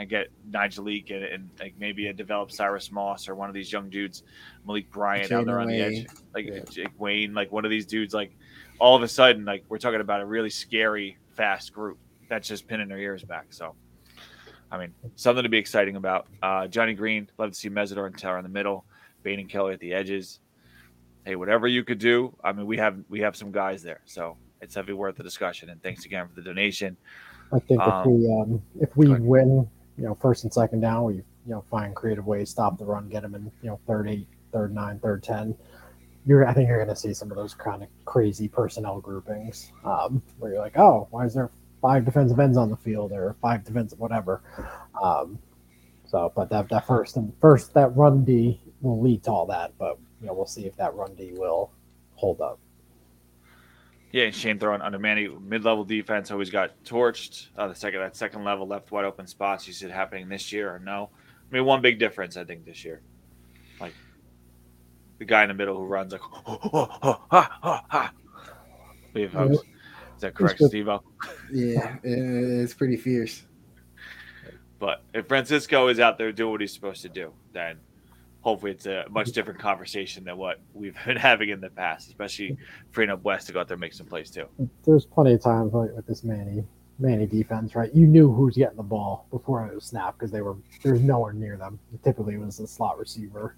and get Nyjalik and, and like maybe a developed Cyrus Moss or one of these young dudes, Malik Bryant down there on the edge, like Yeah. Jake Wayne, like one of these dudes, like all of a sudden, like we're talking about a really scary, fast group that's just pinning their ears back. So, I mean, something to be exciting about. Uh, Johnny Green, love to see Mesidor and Tower in the middle, Bain and Kelly at the edges. Hey, whatever you could do. I mean, we have we have some guys there, so it's definitely worth the discussion. And thanks again for the donation. I think Um, if we um, if we win, you know, first and second down, we you know find creative ways, stop the run, get them in you know third eight, third nine, third ten. You're I think you're going to see some of those kind of crazy personnel groupings um, where you're like, oh, why is there five defensive ends on the field or five defensive whatever? Um, so, but that that first and first that run D will lead to all that, but you know we'll see if that run D will hold up. Yeah, and Shane throwing under Manny mid-level defense always got torched. Uh, the second that second level left wide open spots. You see it happening this year or no? I mean, one big difference I think this year, like the guy in the middle who runs like, oh, oh, oh, ha, ha, ha. Leave Yeah. Is that correct. Steve? Yeah, it's pretty fierce. But if Francisco is out there doing what he's supposed to do, then hopefully it's a much different conversation than what we've been having in the past, especially freeing up West to go out there and make some plays too. there's plenty of times like with this Manny Manny defense, right? You knew who was getting the ball before it was snapped because they were there's nowhere near them. Typically, it was the slot receiver.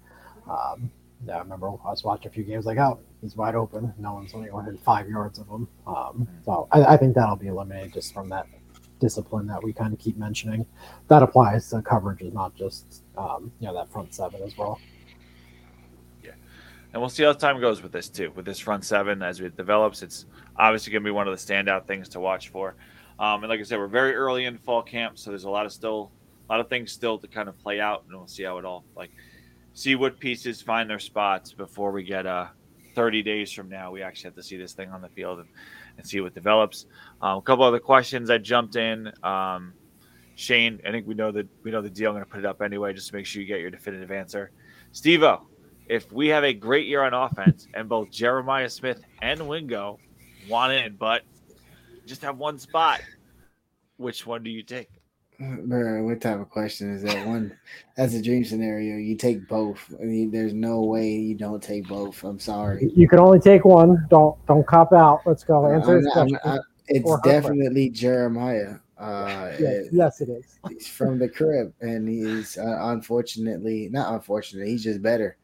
Um, yeah, I remember I was watching a few games like, oh, he's wide open. No one's only within five yards of him. Um, so I, I think that'll be eliminated just from that discipline that we kind of keep mentioning. That applies to coverage, is not just um, you know that front seven as well. Yeah, and we'll see how time goes with this too. With this front seven as it develops, it's obviously going to be one of the standout things to watch for. Um, and like I said, we're very early in fall camp, so there's a lot of still, a lot of things still to kind of play out, and we'll see how it all like, see what pieces find their spots before we get uh 30 days from now. We actually have to see this thing on the field and, and see what develops. Um, a couple other questions I jumped in. Um, Shane, I think we know that we know the deal. I'm going to put it up anyway, just to make sure you get your definitive answer. Steve-O, if we have a great year on offense and both Jeremiah Smith and Wingo want in, but just have one spot, which one do you take? Bro, what type of question is that? One, that's a dream scenario. You take both. I mean, there's no way you don't take both. I'm sorry. You can only take one. Don't don't cop out. Let's go. Answer this question. I- it's Or her question. definitely Jeremiah. Uh, yes, yes, it is. he's from the crib, and he's uh, unfortunately not unfortunately. He's just better,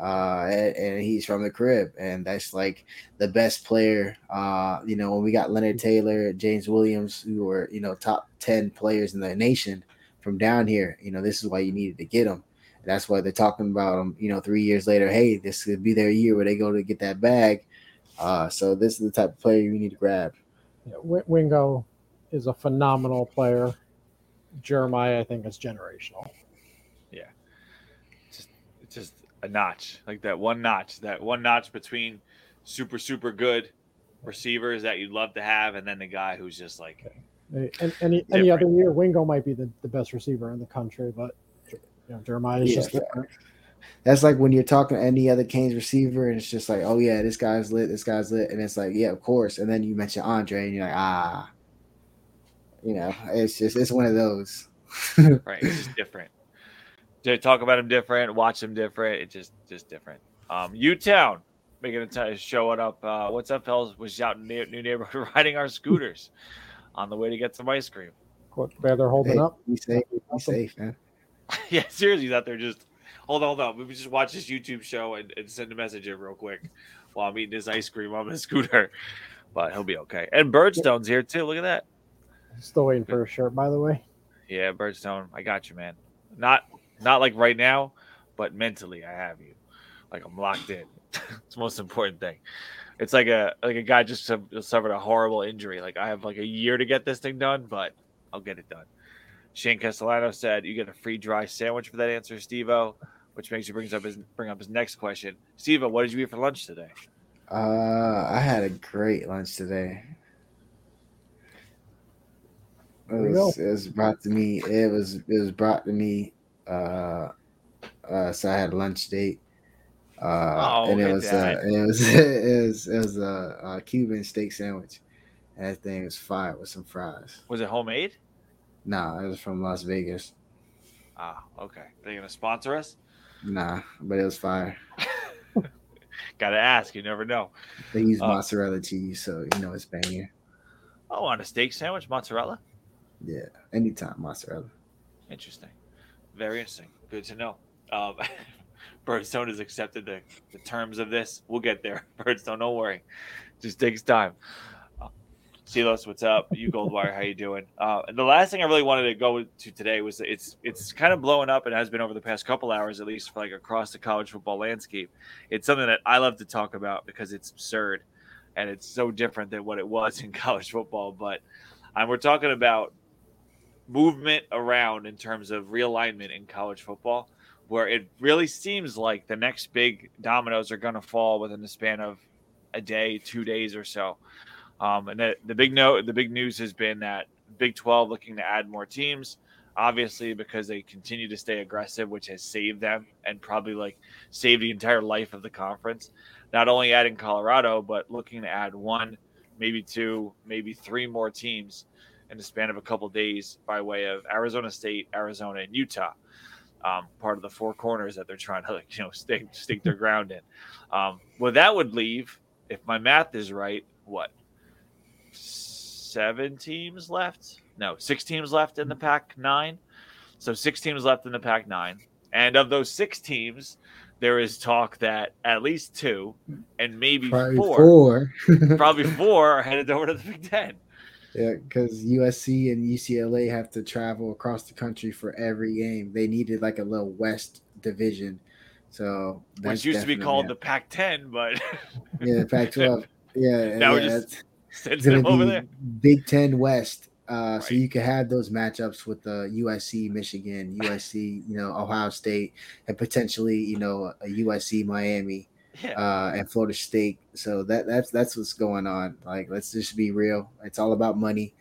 uh, and, and he's from the crib, and that's like the best player. Uh, you know, when we got Leonard Taylor, James Williams, who were you know top ten players in the nation from down here. You know, this is why you needed to get them. That's why they're talking about them. You know, three years later, hey, this could be their year where they go to get that bag. Uh, so this is the type of player you need to grab. Wingo is a phenomenal player. Jeremiah, I think, is generational. Just, it's just a notch, like that one notch, that one notch between super, super good receivers that you'd love to have, and then the guy who's just like, And any any other year, Wingo might be the, the best receiver in the country, but you know, Jeremiah is Yeah. just different. That's like when you're talking to any other Canes receiver, and it's just like, oh yeah, this guy's lit, this guy's lit, and it's like, yeah, of course. And then you mention Andre, and you're like, ah, you know, it's just it's one of those. right? It's just different. To talk about him different, watch him different. It's just just different. Um, U Town making a t- showing up. Uh, what's up, fellas? Was out in the new neighborhood riding our scooters on the way to get some ice cream. What where they're holding Hey, up? be safe, be safe, man. yeah, seriously, he's out there just hold on, hold on. We just watch this YouTube show and, and send a message in real quick while I'm eating this ice cream on the scooter. But he'll be okay. And Birdstone's here too. Look at that. Still waiting for a shirt, by the way. Yeah, Birdstone, I got you, man. Not not like right now, but mentally I have you. Like I'm locked in. it's the most important thing. It's like a like a guy just suffered a horrible injury. Like I have like a year to get this thing done, but I'll get it done. Shane Castellano said you get a free dry sandwich for that answer, Stevo, which makes you brings up his bring up his next question. Stevo, what did you eat for lunch today? Uh, I had a great lunch today. It was, it was brought to me. It was it was brought to me. Uh, uh so I had a lunch date. Uh, Oh, and it was uh, it was it was it was a, a Cuban steak sandwich. And that thing was fire with some fries. Was it homemade? Nah, it was from Las Vegas. Ah, okay. They gonna sponsor us? Nah, but it was fire. Gotta ask. You never know. They use Uh, mozzarella cheese, so you know it's banging. Oh, on a steak sandwich, mozzarella. Yeah, anytime mozzarella. Interesting. Very interesting. Good to know. Um, Birdstone has accepted the, the terms of this. We'll get there. Birdstone, don't worry. Just takes time. Uh, Silos, what's up? You Goldwire, how you doing? Uh, and the last thing I really wanted to go to today was it's it's kind of blowing up and has been over the past couple hours at least for like across the college football landscape. It's something that I love to talk about because it's absurd and it's so different than what it was in college football. But um, we're talking about movement around in terms of realignment in college football, where it really seems like the next big dominoes are going to fall within the span of a day, two days or so. Um, and the, the big note, the big news has been that Big 12 looking to add more teams, obviously because they continue to stay aggressive, which has saved them and probably like saved the entire life of the conference. Not only adding Colorado, but looking to add one, maybe two, maybe three more teams in the span of a couple days by way of Arizona State, Arizona, and Utah. Um, part of the four corners that they're trying to like, you know stake stake their ground in. Um, well, that would leave, if my math is right, what seven teams left? No, six teams left in the Pac nine. So six teams left in the Pac nine, and of those six teams, there is talk that at least two, and maybe Probably four, four. probably four, are headed over to the Big Ten. Yeah, because USC and UCLA have to travel across the country for every game. They needed like a little West division, so which used to be called the Pac-10, but the yeah Pac-12. Yeah, Now we're yeah, just it's- send it's them over there. Big Ten West. Uh, So you can have those matchups with the USC, Michigan, USC, you know, Ohio State, and potentially, you know, a USC, Miami, Yeah, uh, and Florida State. So that that's that's what's going on. Like, let's just be real. It's all about money.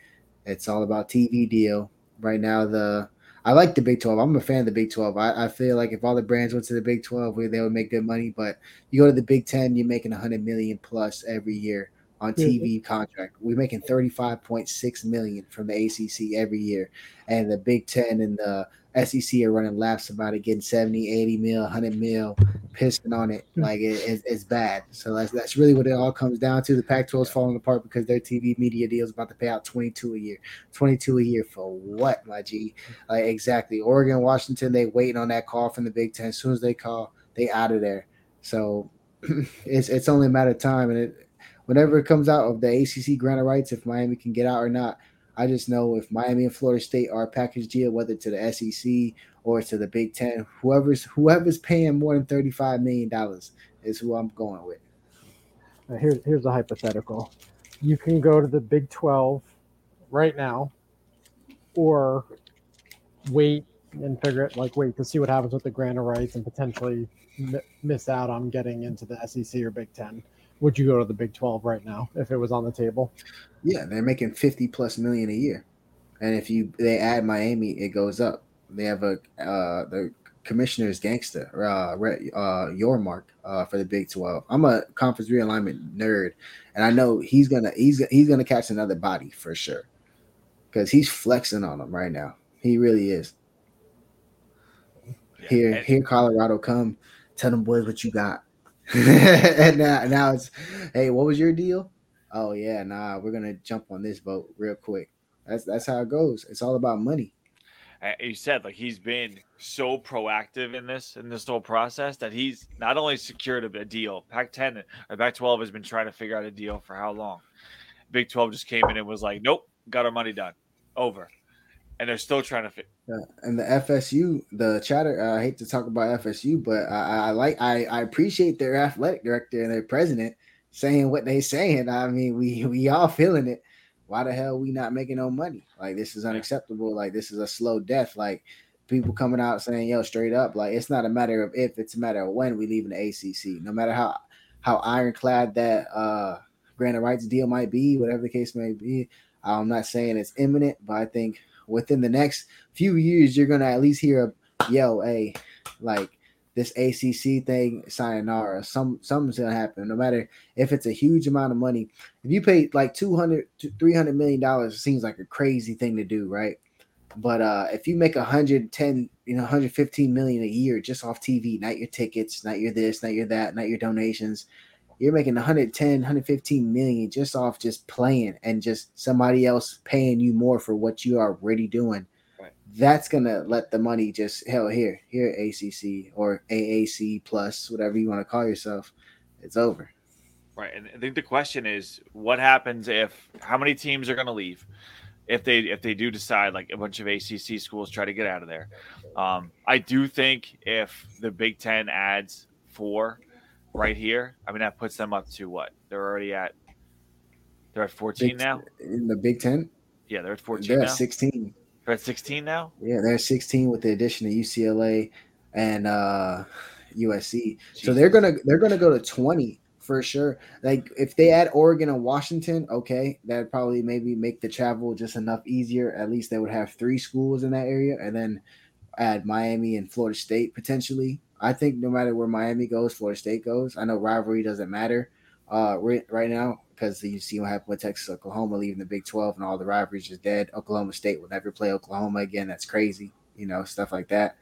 It's all about TV deal. Right now, the I like the Big Twelve. I'm a fan of the Big Twelve. I, I feel like if all the brands went to the Big Twelve, we- they would make good money. But you go to the Big Ten, you're making 100 million plus every year on. TV contract. We're making 35.6 million from the ACC every year, and the Big Ten and the SEC are running laps about it, getting 70, 80 mil, 100 mil, pissing on it hmm. like it, it's, it's bad. So that's that's really what it all comes down to. The Pac-12 is falling apart because their TV media deal is about to pay out 22 a year. 22 a year for what, my G? Like exactly. Oregon, Washington, they waiting on that call from the Big Ten. As soon as they call, they out of there. So it's it's only a matter of time, and it whenever it comes out of the ACC grant of rights, if Miami can get out or not. I just know if Miami and Florida State are a package deal, whether to the SEC or to the Big Ten, whoever's whoever's paying more than thirty five million dollars is who I'm going with. Here's here's a hypothetical. You can go to the Big 12 right now, or wait and figure it like wait to see what happens with the grant of rights and potentially m- miss out on getting into the SEC or Big 10. Would you go to the Big 12 right now if it was on the table? Yeah, they're making fifty plus million a year, and if you they add Miami, it goes up. They have a uh, the commissioner's gangster, uh, uh, Yormark uh, for the Big Twelve. I'm a conference realignment nerd, and I know he's gonna he's he's gonna catch another body for sure, because he's flexing on them right now. He really is. Yeah. Here, And- here, Colorado, come tell them boys what you got. and now, now it's, hey, what was your deal? Oh yeah, nah, we're gonna jump on this boat real quick. That's that's how it goes. It's all about money. uh, you said like he's been so proactive in this in this whole process that he's not only secured a, a deal. Pac-10 or Pac-12 has been trying to figure out a deal for how long. Big 12 just came in and was like, "Nope, got our money done, over," and they're still trying to fit. Uh, and the FSU, the chatter. Uh, I hate to talk about FSU, but I, I- like I, I appreciate their athletic director and their president saying what they saying. I mean, we we all feeling it, why the hell we not making no money? Like this is unacceptable. Like this is a slow death. Like people coming out saying, yo, straight up, like it's not a matter of if, it's a matter of when we leave the ACC. No matter how how ironclad that uh grant of rights deal might be, whatever the case may be. I'm not saying it's imminent, but I think within the next few years, you're gonna at least hear a yo, hey, like this ACC thing, sayonara. Some something's gonna happen. No matter if it's a huge amount of money. If you pay like 200 to 300 million dollars, it seems like a crazy thing to do, right? But uh, if you make 110, you know, 115 million a year just off TV, not your tickets, not your this, not your that, not your donations, you're making 110, 115 million just off just playing and just somebody else paying you more for what you are already doing. Right. That's gonna let the money just hell here, here ACC or AAC plus, whatever you want to call yourself. It's over. Right. And I think the question is what happens if how many teams are going to leave if they if they do decide like a bunch of ACC schools try to get out of there. Um, I do think if the Big 10 adds 4 right here, I mean that puts them up to what? They're already at they're at 14 Big- now. In the Big Ten, Yeah, they're at 14 they're now. at 16. They're at 16 now. Yeah, they're 16 with the addition of UCLA and uh USC. So they're gonna they're gonna go to 20 for sure. Like if they add Oregon and Washington, okay, that'd probably maybe make the travel just enough easier. At least they would have three schools in that area, and then add Miami and Florida State potentially. I think no matter where Miami goes, Florida State goes. I know rivalry doesn't matter uh right, right now because you see what happened with Texas Oklahoma leaving the Big 12 and all the rivalries is dead. Oklahoma State will never play Oklahoma again. That's crazy, you know, stuff like that.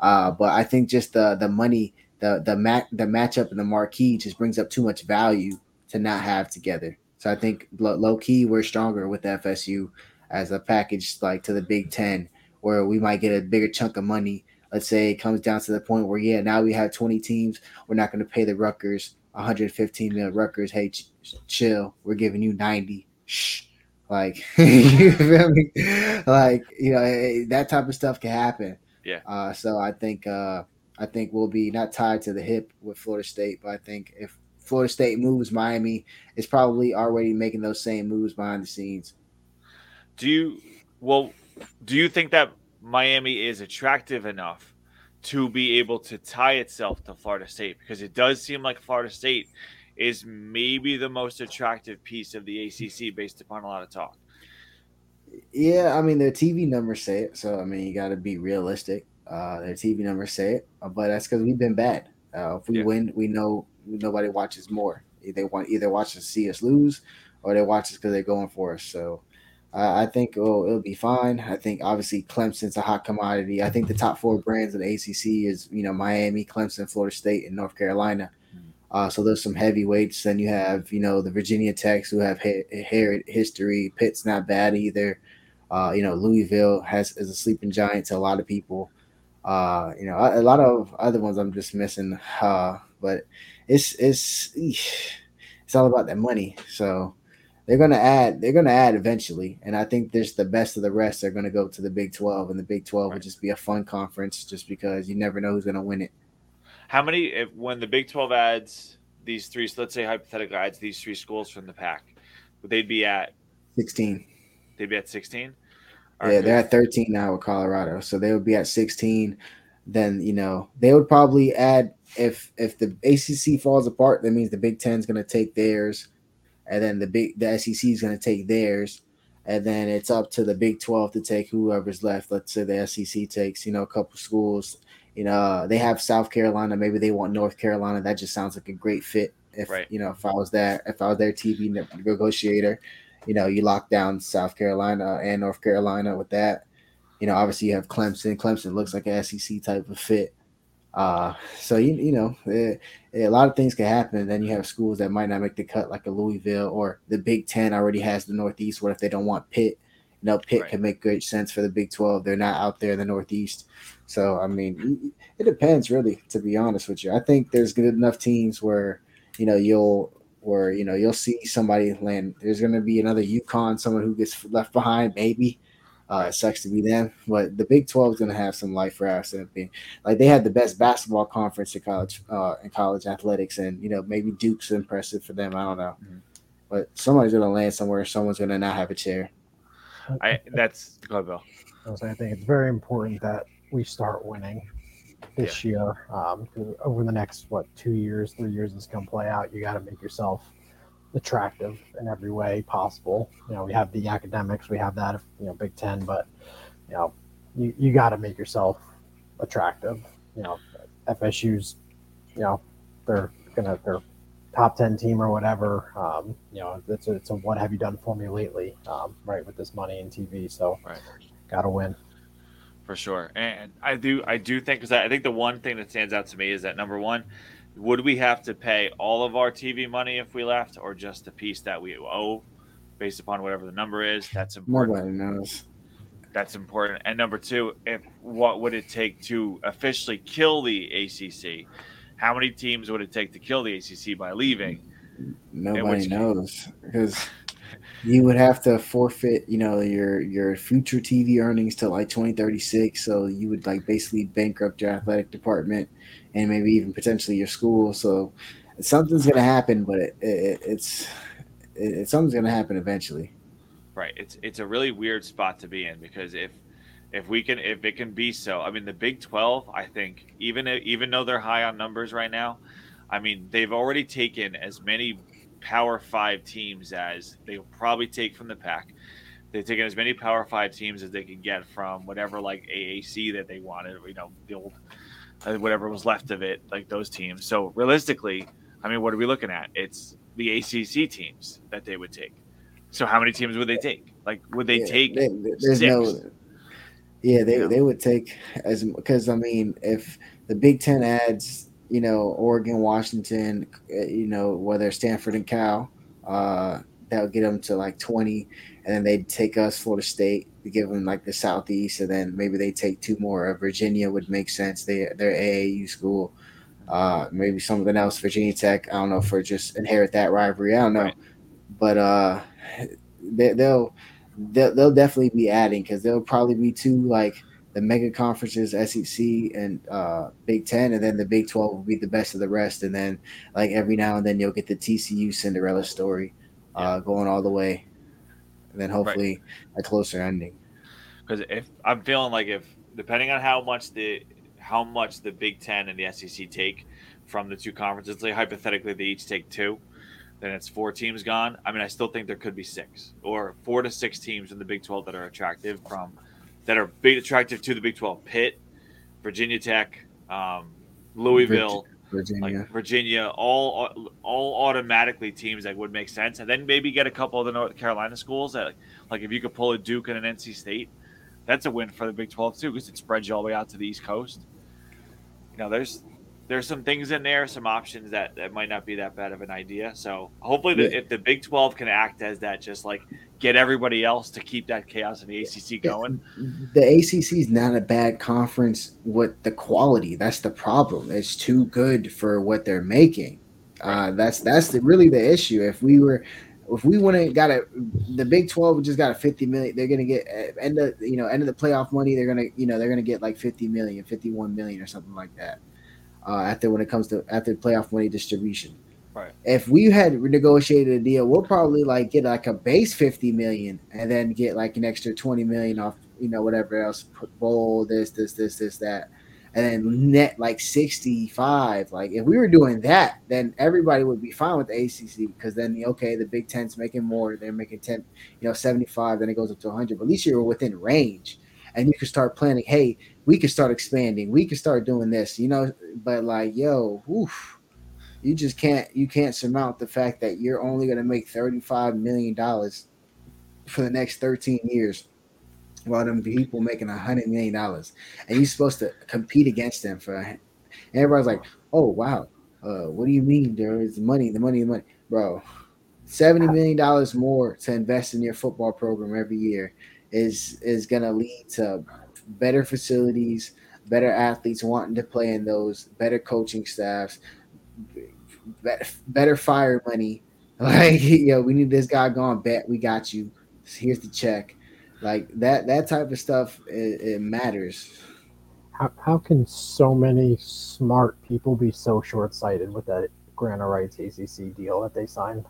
Uh, but I think just the the money, the the mat the matchup and the marquee just brings up too much value to not have together. So I think low, low key we're stronger with FSU as a package like to the Big Ten, where we might get a bigger chunk of money. Let's say it comes down to the point where yeah, now we have 20 teams. We're not going to pay the Rutgers 115 million. Rutgers, hey, ch- chill. We're giving you 90. Shh. Like you feel me? Like you know that type of stuff can happen. Yeah. Uh, so I think uh, I think we'll be not tied to the hip with Florida State, but I think if Florida State moves, Miami is probably already making those same moves behind the scenes. Do you well? Do you think that Miami is attractive enough to be able to tie itself to Florida State? Because it does seem like Florida State is maybe the most attractive piece of the ACC based upon a lot of talk. Yeah, I mean their TV numbers say it, so I mean you got to be realistic. Uh, their TV numbers say it, uh, but that's because we've been bad. Uh, if we Yeah. win, we know nobody watches more. They want either watch to see us lose, or they watch us because they're going for us. So uh, I think it'll, it'll be fine. I think obviously Clemson's a hot commodity. I think the top four brands in the ACC is you know Miami, Clemson, Florida State, and North Carolina. Uh, so there's some heavyweights. Then you have you know the Virginia Techs who have ha- hair history. Pitt's not bad either. Uh, you know Louisville has is a sleeping giant to a lot of people. Uh, you know a, a lot of other ones I'm just missing. Uh, but it's it's it's all about that money. So they're gonna add they're gonna add eventually, and I think there's the best of the rest are gonna go to the Big Twelve, and the Big Twelve Right. would just be a fun conference, just because you never know who's gonna win it. How many? If when the Big Twelve adds these three, so let's say hypothetically adds these three schools from the pack, they'd be at Sixteen. they'd be at sixteen. Yeah, they're at 13 now with Colorado, so they would be at 16. Then you know they would probably add if if the ACC falls apart, that means the Big Ten is going to take theirs, and then the big the SEC is going to take theirs, and then it's up to the Big 12 to take whoever's left. Let's say the SEC takes you know a couple schools. You know uh, they have South Carolina, maybe they want North Carolina. That just sounds like a great fit. If Right. you know if I was there, if I was their TV negotiator, you know, you lock down South Carolina and North Carolina with that. You know, obviously you have Clemson. Clemson looks like a SEC type of fit. Uh, so you you know, eh, eh, a lot of things can happen. And then you have schools that might not make the cut, like a Louisville or the Big Ten already has the Northeast. What if they don't want Pitt? You know, Pitt Right. can make great sense for the Big Twelve. They're not out there in the Northeast. So I mean, it depends really. To be honest with you, I think there's good enough teams where you know you'll where you know you'll see somebody land. There's going to be another UConn, someone who gets left behind, maybe. Uh, it sucks to be them, but the Big Twelve is going to have some life for us. And be- Like they had the best basketball conference in college, uh, in college athletics, and you know maybe Duke's impressive for them. I don't know, Mhm. but somebody's gonna land somewhere. Someone's gonna not have a chair. I that's go ahead, Bill. I was- I think it's very important that we start winning this year. Um, 'cause over the next what two years, three years, it's going to play out. You got to make yourself attractive in every way possible. You know, we have the academics, we have that, you know, Big Ten, but you know, you, you got to make yourself attractive. You know, FSU's, you know, they're gonna they're top ten team or whatever. Um, you know, it's a, it's a what have you done for me lately? Um, right with this money and TV, so Right. got to win. for sure. And I do, I do think because I think the one thing that stands out to me is that number one, would we have to pay all of our TV money if we left, or just the piece that we owe, based upon whatever the number is? That's important. Nobody knows. That's important. And number two, if what would it take to officially kill the ACC? How many teams would it take to kill the ACC by leaving? Nobody knows because you would have to forfeit, you know, your your future TV earnings to like 2036. So you would like basically bankrupt your athletic department and maybe even potentially your school. So something's gonna happen, but it, it, it's it, something's gonna happen eventually. Right. It's it's a really weird spot to be in because if if we can if it can be so, I mean the Big Twelve, I think even even though they're high on numbers right now, I mean they've already taken as many Power Five teams as they'll probably take from the pack. They've taken as many Power Five teams as they can get from whatever like AAC that they wanted, you know, the old whatever was left of it, like those teams. So realistically, I mean, what are we looking at? It's the ACC teams that they would take. So how many teams would they take? Like, would they Yeah, take? they- six? no. Yeah, they, Yeah. they would take as because I mean, if the Big Ten adds, you know, Oregon, Washington, uh, you know, whether Stanford and Cal, uh, that would get them to like twenty, and then they'd take us, Florida State, to give them like the Southeast, and then maybe they take two more. Uh, Virginia would make sense. They they're AAU school. Uh, maybe something else, Virginia Tech. I don't know for just inherit that rivalry. I don't know, Right. but uh, they, they'll they'll, they'll definitely be adding because there'll probably be two like the mega conferences SEC and uh, Big Ten, and then the Big Twelve will be the best of the rest, and then like every now and then you'll get the TCU Cinderella story uh, going all the way, and then hopefully a closer ending. Because if I'm feeling like if depending on how much the how much the Big Ten and the SEC take from the two conferences, say hypothetically they each take two, then it's four teams gone. I mean, I still think there could be six or four to six teams in the Big Twelve that are attractive from that are big attractive to the Big Twelve. Pitt, Virginia Tech, um, Louisville. Virginia. like Virginia, all all automatically teams that would make sense, and then maybe get a couple of the North Carolina schools that, like, if you could pull a Duke and an NC State, that's a win for the Big Twelve too, because it spreads you all the way out to the East Coast. You know, there's there's some things in there, some options that that might not be that bad of an idea. So hopefully, the, Yeah. if the Big Twelve can act as that, just like get everybody else to keep that chaos in the ACC going. the ACC is not a bad conference with the quality. That's the problem. It's too good for what they're making. Uh, that's that's the, really the issue. If we were, if we wouldn't got a, the Big Twelve just got a fifty million. They're gonna get uh, end of you know end of the playoff money. They're gonna you know they're gonna get like 50 million, 51 million or something like that. Uh, after when it comes to after playoff money distribution. Right. If we had renegotiated a deal, we'll probably like get like a base 50 million and then get like an extra 20 million off, you know, whatever else, bowl, this, this, this, this, that. And then net like 65. Like if we were doing that, then everybody would be fine with the ACC because then, okay, the Big Ten's making more. They're making 10, you know, 75, then it goes up to 100. But at least you're within range and you can start planning, hey, we can start expanding. We can start doing this, you know. But like, yo, oof, you just can't you can't surmount the fact that you're only gonna make thirty five million dollars for the next thirteen years, while them people making a hundred million dollars, and you're supposed to compete against them for. And everybody's like, oh wow, uh, what do you mean there is money, the money, the money, bro. Seventy million dollars more to invest in your football program every year is is gonna lead to better facilities, better athletes wanting to play in those, better coaching staffs, better, better fire money. Like, yo, we need this guy gone. Bet we got you. Here's the check. Like that. That type of stuff. It, it matters. How, how can so many smart people be so short sighted with that grant of rights ACC deal that they signed?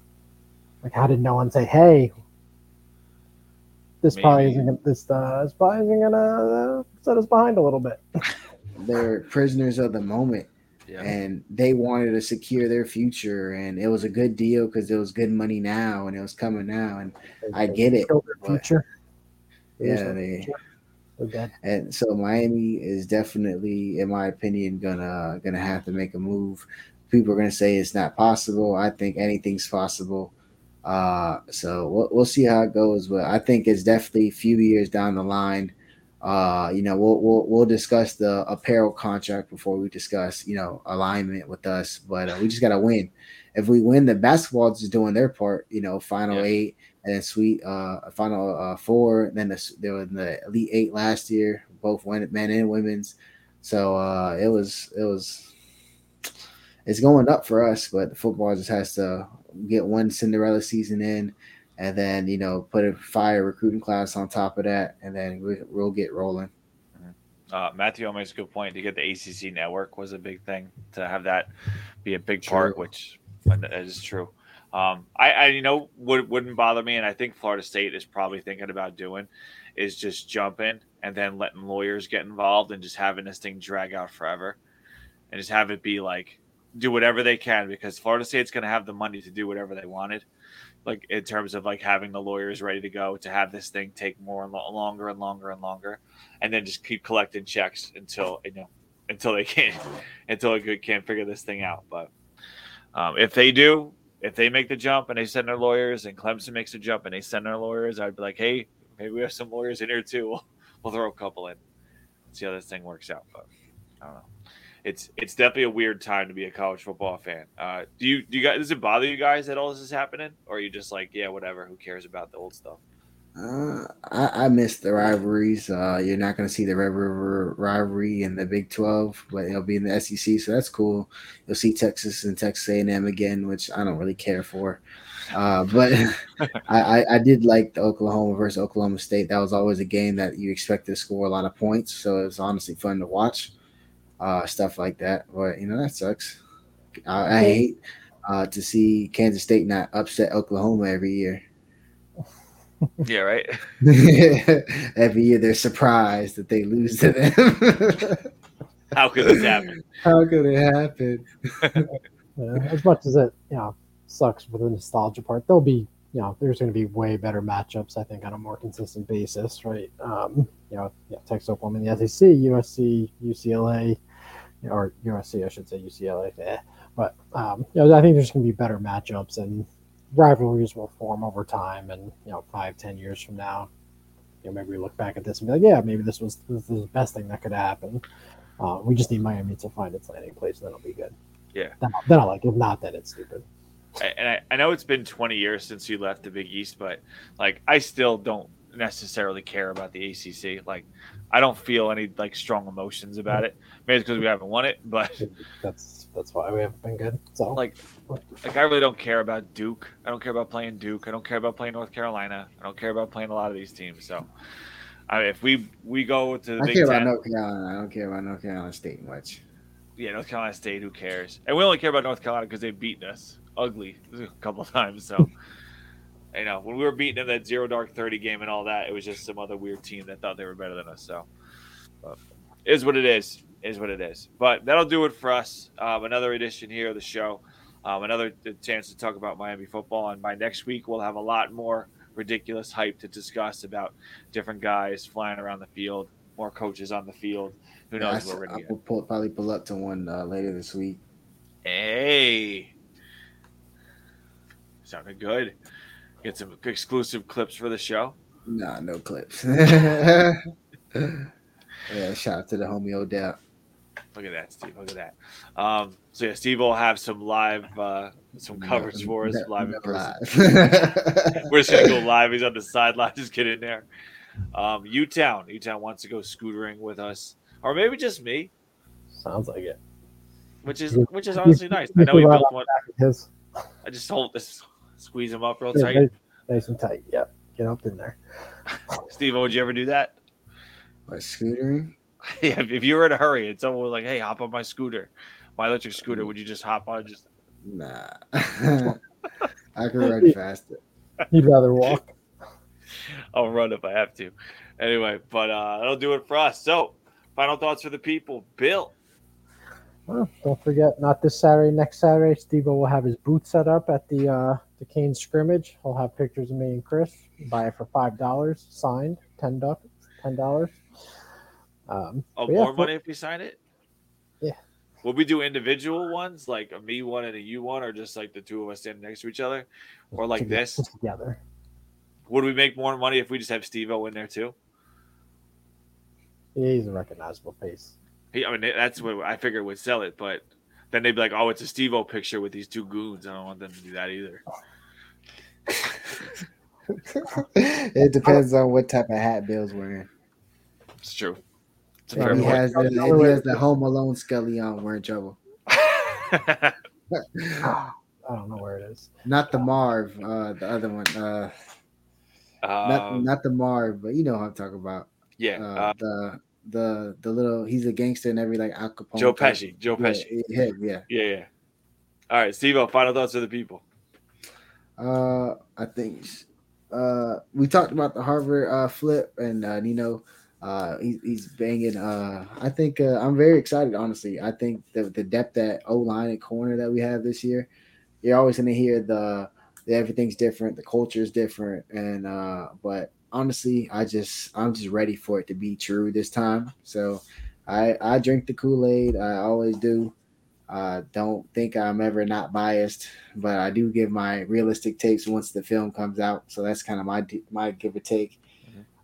Like, how did no one say, "Hey, this probably isn't gonna, this uh, this probably isn't gonna uh, set us behind a little bit." They're prisoners of the moment. Yeah. and they wanted to secure their future and it was a good deal because it was good money now and it was coming now and I get it, their future. Yeah their they future. And so Miami is definitely in my opinion gonna gonna have to make a move people are gonna say it's not possible I think anything's possible uh so we'll, we'll see how it goes but I think it's definitely a few years down the line uh you know we'll we'll, we'll discuss the apparel contract before we discuss you know alignment with us but uh, we just gotta win if we win the basketball is just doing their part you know final Yeah. eight and then sweet uh final uh four then the, there was the elite eight last year both men and women's so uh it was it was it's going up for us but the football just has to get one cinderella season in and then you know put a fire recruiting class on top of that and then we, we'll get rolling Uh, Matthew makes a good point. To get the ACC network was a big thing. To have that be a big part, which that is true. Um, I, I, you know, would, wouldn't bother me, and I think Florida State is probably thinking about doing, is just jumping and then letting lawyers get involved and just having this thing drag out forever, and just have it be like do whatever they can because Florida State's going to have the money to do whatever they wanted, like in terms of like having the lawyers ready to go to have this thing take more and lo- longer and longer and longer and then just keep collecting checks until you know until they can't until they can't figure this thing out. But um, if they do, if they make the jump and they send their lawyers, and Clemson makes a jump and they send their lawyers, I'd be like, hey, maybe we have some lawyers in here too. We'll, we'll throw a couple in, see how this thing works out. But I don't know. It's it's definitely a weird time to be a college football fan. Uh, do you do you guys does it bother you guys that all this is happening, or are you just like, yeah, whatever, who cares about the old stuff? Uh, I, I miss the rivalries. Uh, you're not going to see the Red River rivalry in the Big 12, but it'll be in the SEC, so that's cool. You'll see Texas and Texas A&M again, which I don't really care for. Uh, but I, I, I did like the Oklahoma versus Oklahoma State. That was always a game that you expected to score a lot of points, so it was honestly fun to watch. Uh, stuff like that, but you know that sucks. I, I hate uh, to see Kansas State not upset Oklahoma every year. yeah, right. Every year they're surprised that they lose to them. How could this happen? How could it happen? Yeah, as much as it, you know, sucks for the nostalgia part, there'll be, you know, there's going to be way better matchups, I think, on a more consistent basis, right? Um, you know, yeah, Texas Oklahoma in the SEC, USC, UCLA, you know, or USC, I should say UCLA. Eh. But, um, you know, I think there's going to be better matchups and rivalries will form over time. And, you know, five, ten years from now, you know, maybe we look back at this and be like, yeah, maybe this was, this is the best thing that could happen. Uh, we just need Miami to find its landing place, and then it'll be good. Yeah. Then I'll, then I'll like it. Not that it's stupid. And I, I know it's been 20 years since you left the Big East, but like I still don't necessarily care about the ACC. Like I don't feel any like strong emotions about it. Maybe it's because we haven't won it, but That's that's why we haven't been good. So like like I really don't care about Duke. I don't care about playing Duke. I don't care about playing North Carolina. I don't care about playing a lot of these teams. So I mean, if we we go to the I Big care Ten, about North Carolina. I don't care about North Carolina State much. yeah, North Carolina State, who cares? And we only care about North Carolina because they've beaten us ugly a couple of times. So, you know, when we were beating them that zero dark thirty game and all that, it was just some other weird team that thought they were better than us. So, but is what it is. Is what it is. But that'll do it for us. Um, another edition here of the show. Um, another chance to talk about Miami football. And by next week, we'll have a lot more ridiculous hype to discuss about different guys flying around the field, more coaches on the field. Who Yeah, I, knows what we're I going to get. will pull, probably pull up to one uh, later this week. Hey, sounded good. Get some exclusive clips for the show. Nah, no clips. yeah, shout out to the homie Odell. Look at that, Steve. Look at that. Um, so yeah, Steve will have some live, uh, some coverage for us Ne- live in person. live. We're just gonna go live. He's on the sideline. Just get in there. Um, U Town. U Town wants to go scootering with us, or maybe just me, sounds like it. which is which is honestly nice. I know he built one. His I just told this, squeeze them up real yeah, tight. nice- nice and tight. Yep. Get up in there. Steve, would you ever do that? What, scootering? Yeah, if if you were in a hurry and someone was like, "Hey, hop on my scooter, my electric scooter," would you just hop on? Just Nah. I can run faster. You'd rather walk. I'll run if I have to. Anyway, but uh, that'll do it for us. So, final thoughts for the people. Bill, Well, don't forget, not this Saturday, next Saturday, Steve will have his booth set up at the uh, the Kane scrimmage. He'll have pictures of me and Chris. Buy it for five dollars, signed, ten dollars. Ten dollars. Um, oh, yeah, more money if we sign it? Yeah. Will we do individual ones, like a me one and a you one, or just like the two of us standing next to each other? Or like together- this? together. Would we make more money if we just have Steve O in there too? Yeah, he's a recognizable face. He, I mean, that's what I figured would sell it, but then they'd be like, "Oh, it's a Stevo picture with these two goons." I don't want them to do that either. it depends on what type of hat Bill's wearing. It's true. It's a Yeah, fair If he point. has the, if he has the Home Alone Scully on, we're in trouble. I don't know where it is. Not the Marv, uh, the other one. Uh, not Um, not the Marv, but you know what I'm talking about. yeah, Uh, uh, the the the little he's a gangster in every like Al Capone. Joe type- Pesci. Joe Yeah, Pesci. yeah, yeah. Yeah, yeah. All right, Steve final thoughts for the people. Uh, I think uh, we talked about the Harvard uh, flip, and uh, Nino, uh, he, he's banging. Uh, I think uh, I'm very excited. Honestly, I think the the depth at O line and corner that we have this year, you're always going to hear the, the everything's different, the culture is different, and uh, but honestly, I just I'm just ready for it to be true this time. So, I I drink the Kool Aid. I always do. Uh, don't think I'm ever not biased, but I do give my realistic takes once the film comes out. So that's kind of my my give or take.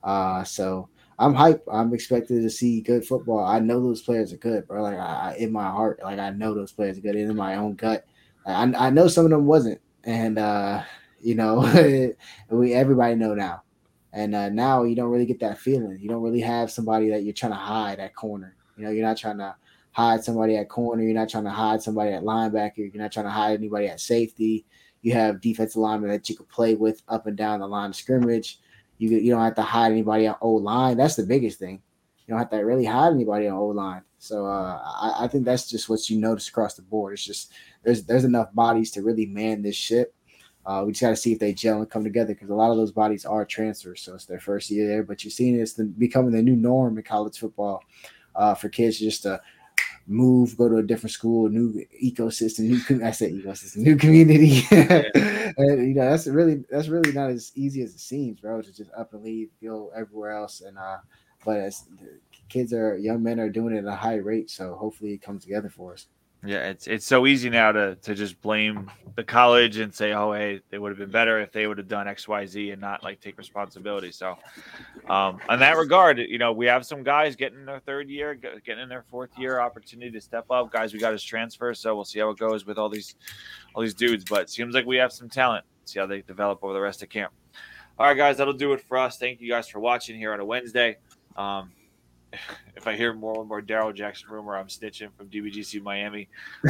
Uh, so I'm hype. I'm expected to see good football. I know those players are good, bro. Like I, I in my heart, like I know those players are good. In my own gut, I, I know some of them wasn't, and uh, you know, we everybody know now. And uh, now you don't really get that feeling. You don't really have somebody that you're trying to hide at corner. You know, you're not trying to hide somebody at corner. You're not trying to hide somebody at linebacker. You're not trying to hide anybody at safety. You have defensive linemen that you can play with up and down the line of scrimmage. You you don't have to hide anybody on O line. That's the biggest thing. You don't have to really hide anybody on O line. So uh, I, I think that's just what you notice across the board. It's just there's there's enough bodies to really man this ship. Uh, we just got to see if they gel and come together because a lot of those bodies are transfers, so it's their first year there. But you're seeing it's the, becoming the new norm in college football uh, for kids just to move, go to a different school, a new ecosystem, new com- I said ecosystem, new community. and you know, that's really that's really not as easy as it seems, bro, to just up and leave, go everywhere else. And uh but as the kids are young men are doing it at a high rate, so hopefully it comes together for us. Yeah, it's it's so easy now to to just blame the college and say, oh, hey, they would have been better if they would have done X, Y, Z, and not like take responsibility. So, um, in that regard, you know, we have some guys getting their third year, getting in their fourth year, opportunity to step up. Guys, we got his transfer, so we'll see how it goes with all these all these dudes. But seems like we have some talent. See how they develop over the rest of camp. All right, guys, that'll do it for us. Thank you guys for watching here on a Wednesday. Um, if I hear more and more Darrell Jackson rumor, I'm snitching from DBGC Miami.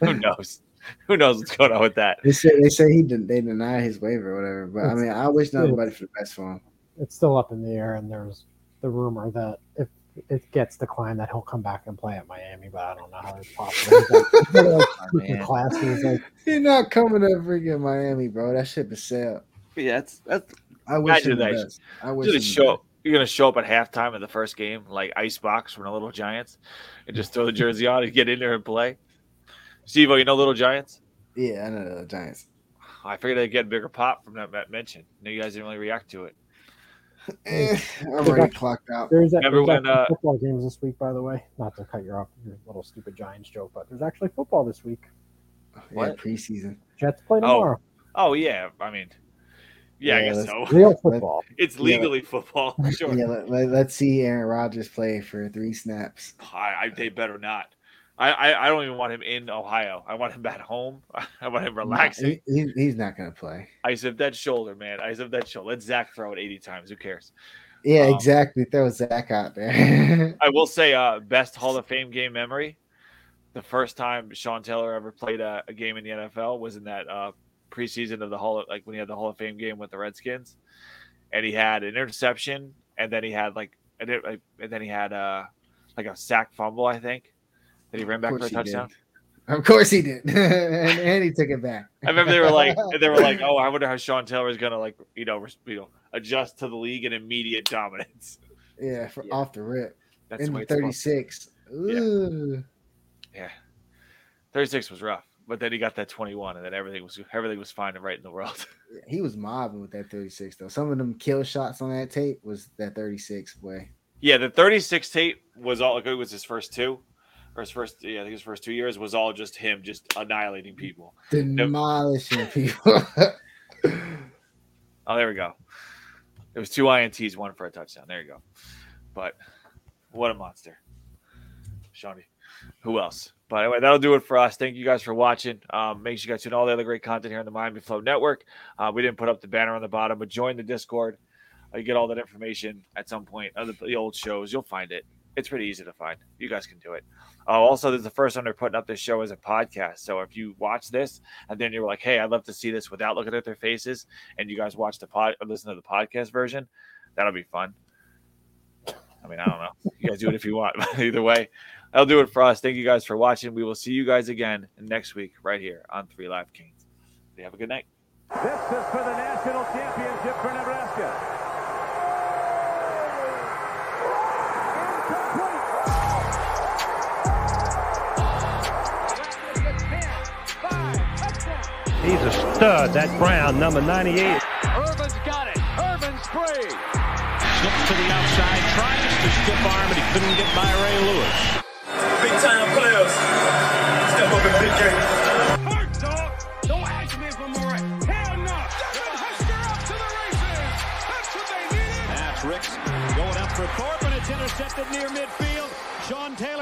Who knows? Who knows what's going on with that? They say they say he did, they deny his waiver or whatever, but I mean I wish nobody for the best for him. It's still up in the air, and there's the rumor that if it gets declined, that he'll come back and play at Miami, but I don't know how it's possible. He's like, he's like, freaking man. classes, He's not coming to freaking Miami, bro. That ship is sailed. Yeah, that's that's I wish Imagine him the that. best. I wish you're him gonna the show. Best. You're gonna show up at halftime of the first game, like icebox from the Little Giants, and just throw the jersey on and get in there and play. Steve, you know Little Giants? Yeah, I know the Giants. I figured I'd get a bigger pop from that, that mention. No, you guys didn't really react to it. Eh, I'm already clocked out. there's, Remember there's when, actually uh, football games this week, by the way. Not to cut you off your little stupid Giants joke, but there's actually football this week. Yeah, What? preseason. Jets play Oh, tomorrow. Oh yeah, I mean, yeah, I guess so. Real football. It's legally football, sure. Yeah, let, us see Aaron Rodgers play for three snaps. I, I they better not. I, I I don't even want him in Ohio. I want him at home. I want him relaxing. He- he- he's not gonna play. Ice up that shoulder, man. Ice up that shoulder. Let Zach throw it 80 times. Who cares? Yeah, Um, exactly. Throw Zach out there. I will say, uh, best Hall of Fame game memory. The first time Sean Taylor ever played a, a game in the NFL was in that uh, preseason of the Hall, of, like when he had the Hall of Fame game with the Redskins, and he had an interception, and then he had like, and, it, and then he had uh, like a sack fumble, I think, that he ran back for a course he did. touchdown. Of course he did, and, and he took it back. I remember they were like, they were like, "Oh, I wonder how Sean Taylor is gonna like, you know, res- you know, adjust to the league and immediate dominance." yeah, for, Yeah. off the rip That's in the the way it's supposed to be. 36. Ooh. Yeah, thirty six was rough, but then he got that twenty one, and then everything was everything was fine and right in the world. He was mobbing with that 36 though. Some of them kill shots on that tape was that 36 boy. yeah, the thirty six tape was all. It was his first two, or his first. Yeah, I think his first two years was all just him just annihilating people. Demolishing people. Oh, there we go. It was two ints, one for a touchdown. There you go. But what a monster, Shawnee. Who else? But anyway, that'll do it for us. Thank you guys for watching. Um, make sure you guys tune all the other great content here on the Miami Flow Network. Uh, we didn't put up the banner on the bottom, but join the Discord. Uh, you get all that information at some point. Other the old shows, you'll find it. It's pretty easy to find. You guys can do it. Uh, also, this is the first time they're putting up this show as a podcast. So if you watch this and then you're like, "Hey, I'd love to see this without looking at their faces," and you guys watch the pod or listen to the podcast version, that'll be fun. I mean, I don't know. You guys do it if you want. Either way, that'll do it for us. Thank you guys for watching. We will see you guys again next week right here on Three Live Canes. Have a good night. This is for the national championship for Nebraska. He's a stud, that Brown, number 98. Irvin's got it. Irvin's free. Slips to the outside, tries to stiff arm, but he couldn't get by Ray Lewis. Big time players. Step up in big game. Hard dog. Don't ask me if I'm all right. Hell no. Devin Hester up to the races. That's what they needed. That's Rix going up for Thorpe, and it's intercepted near midfield. Sean Taylor.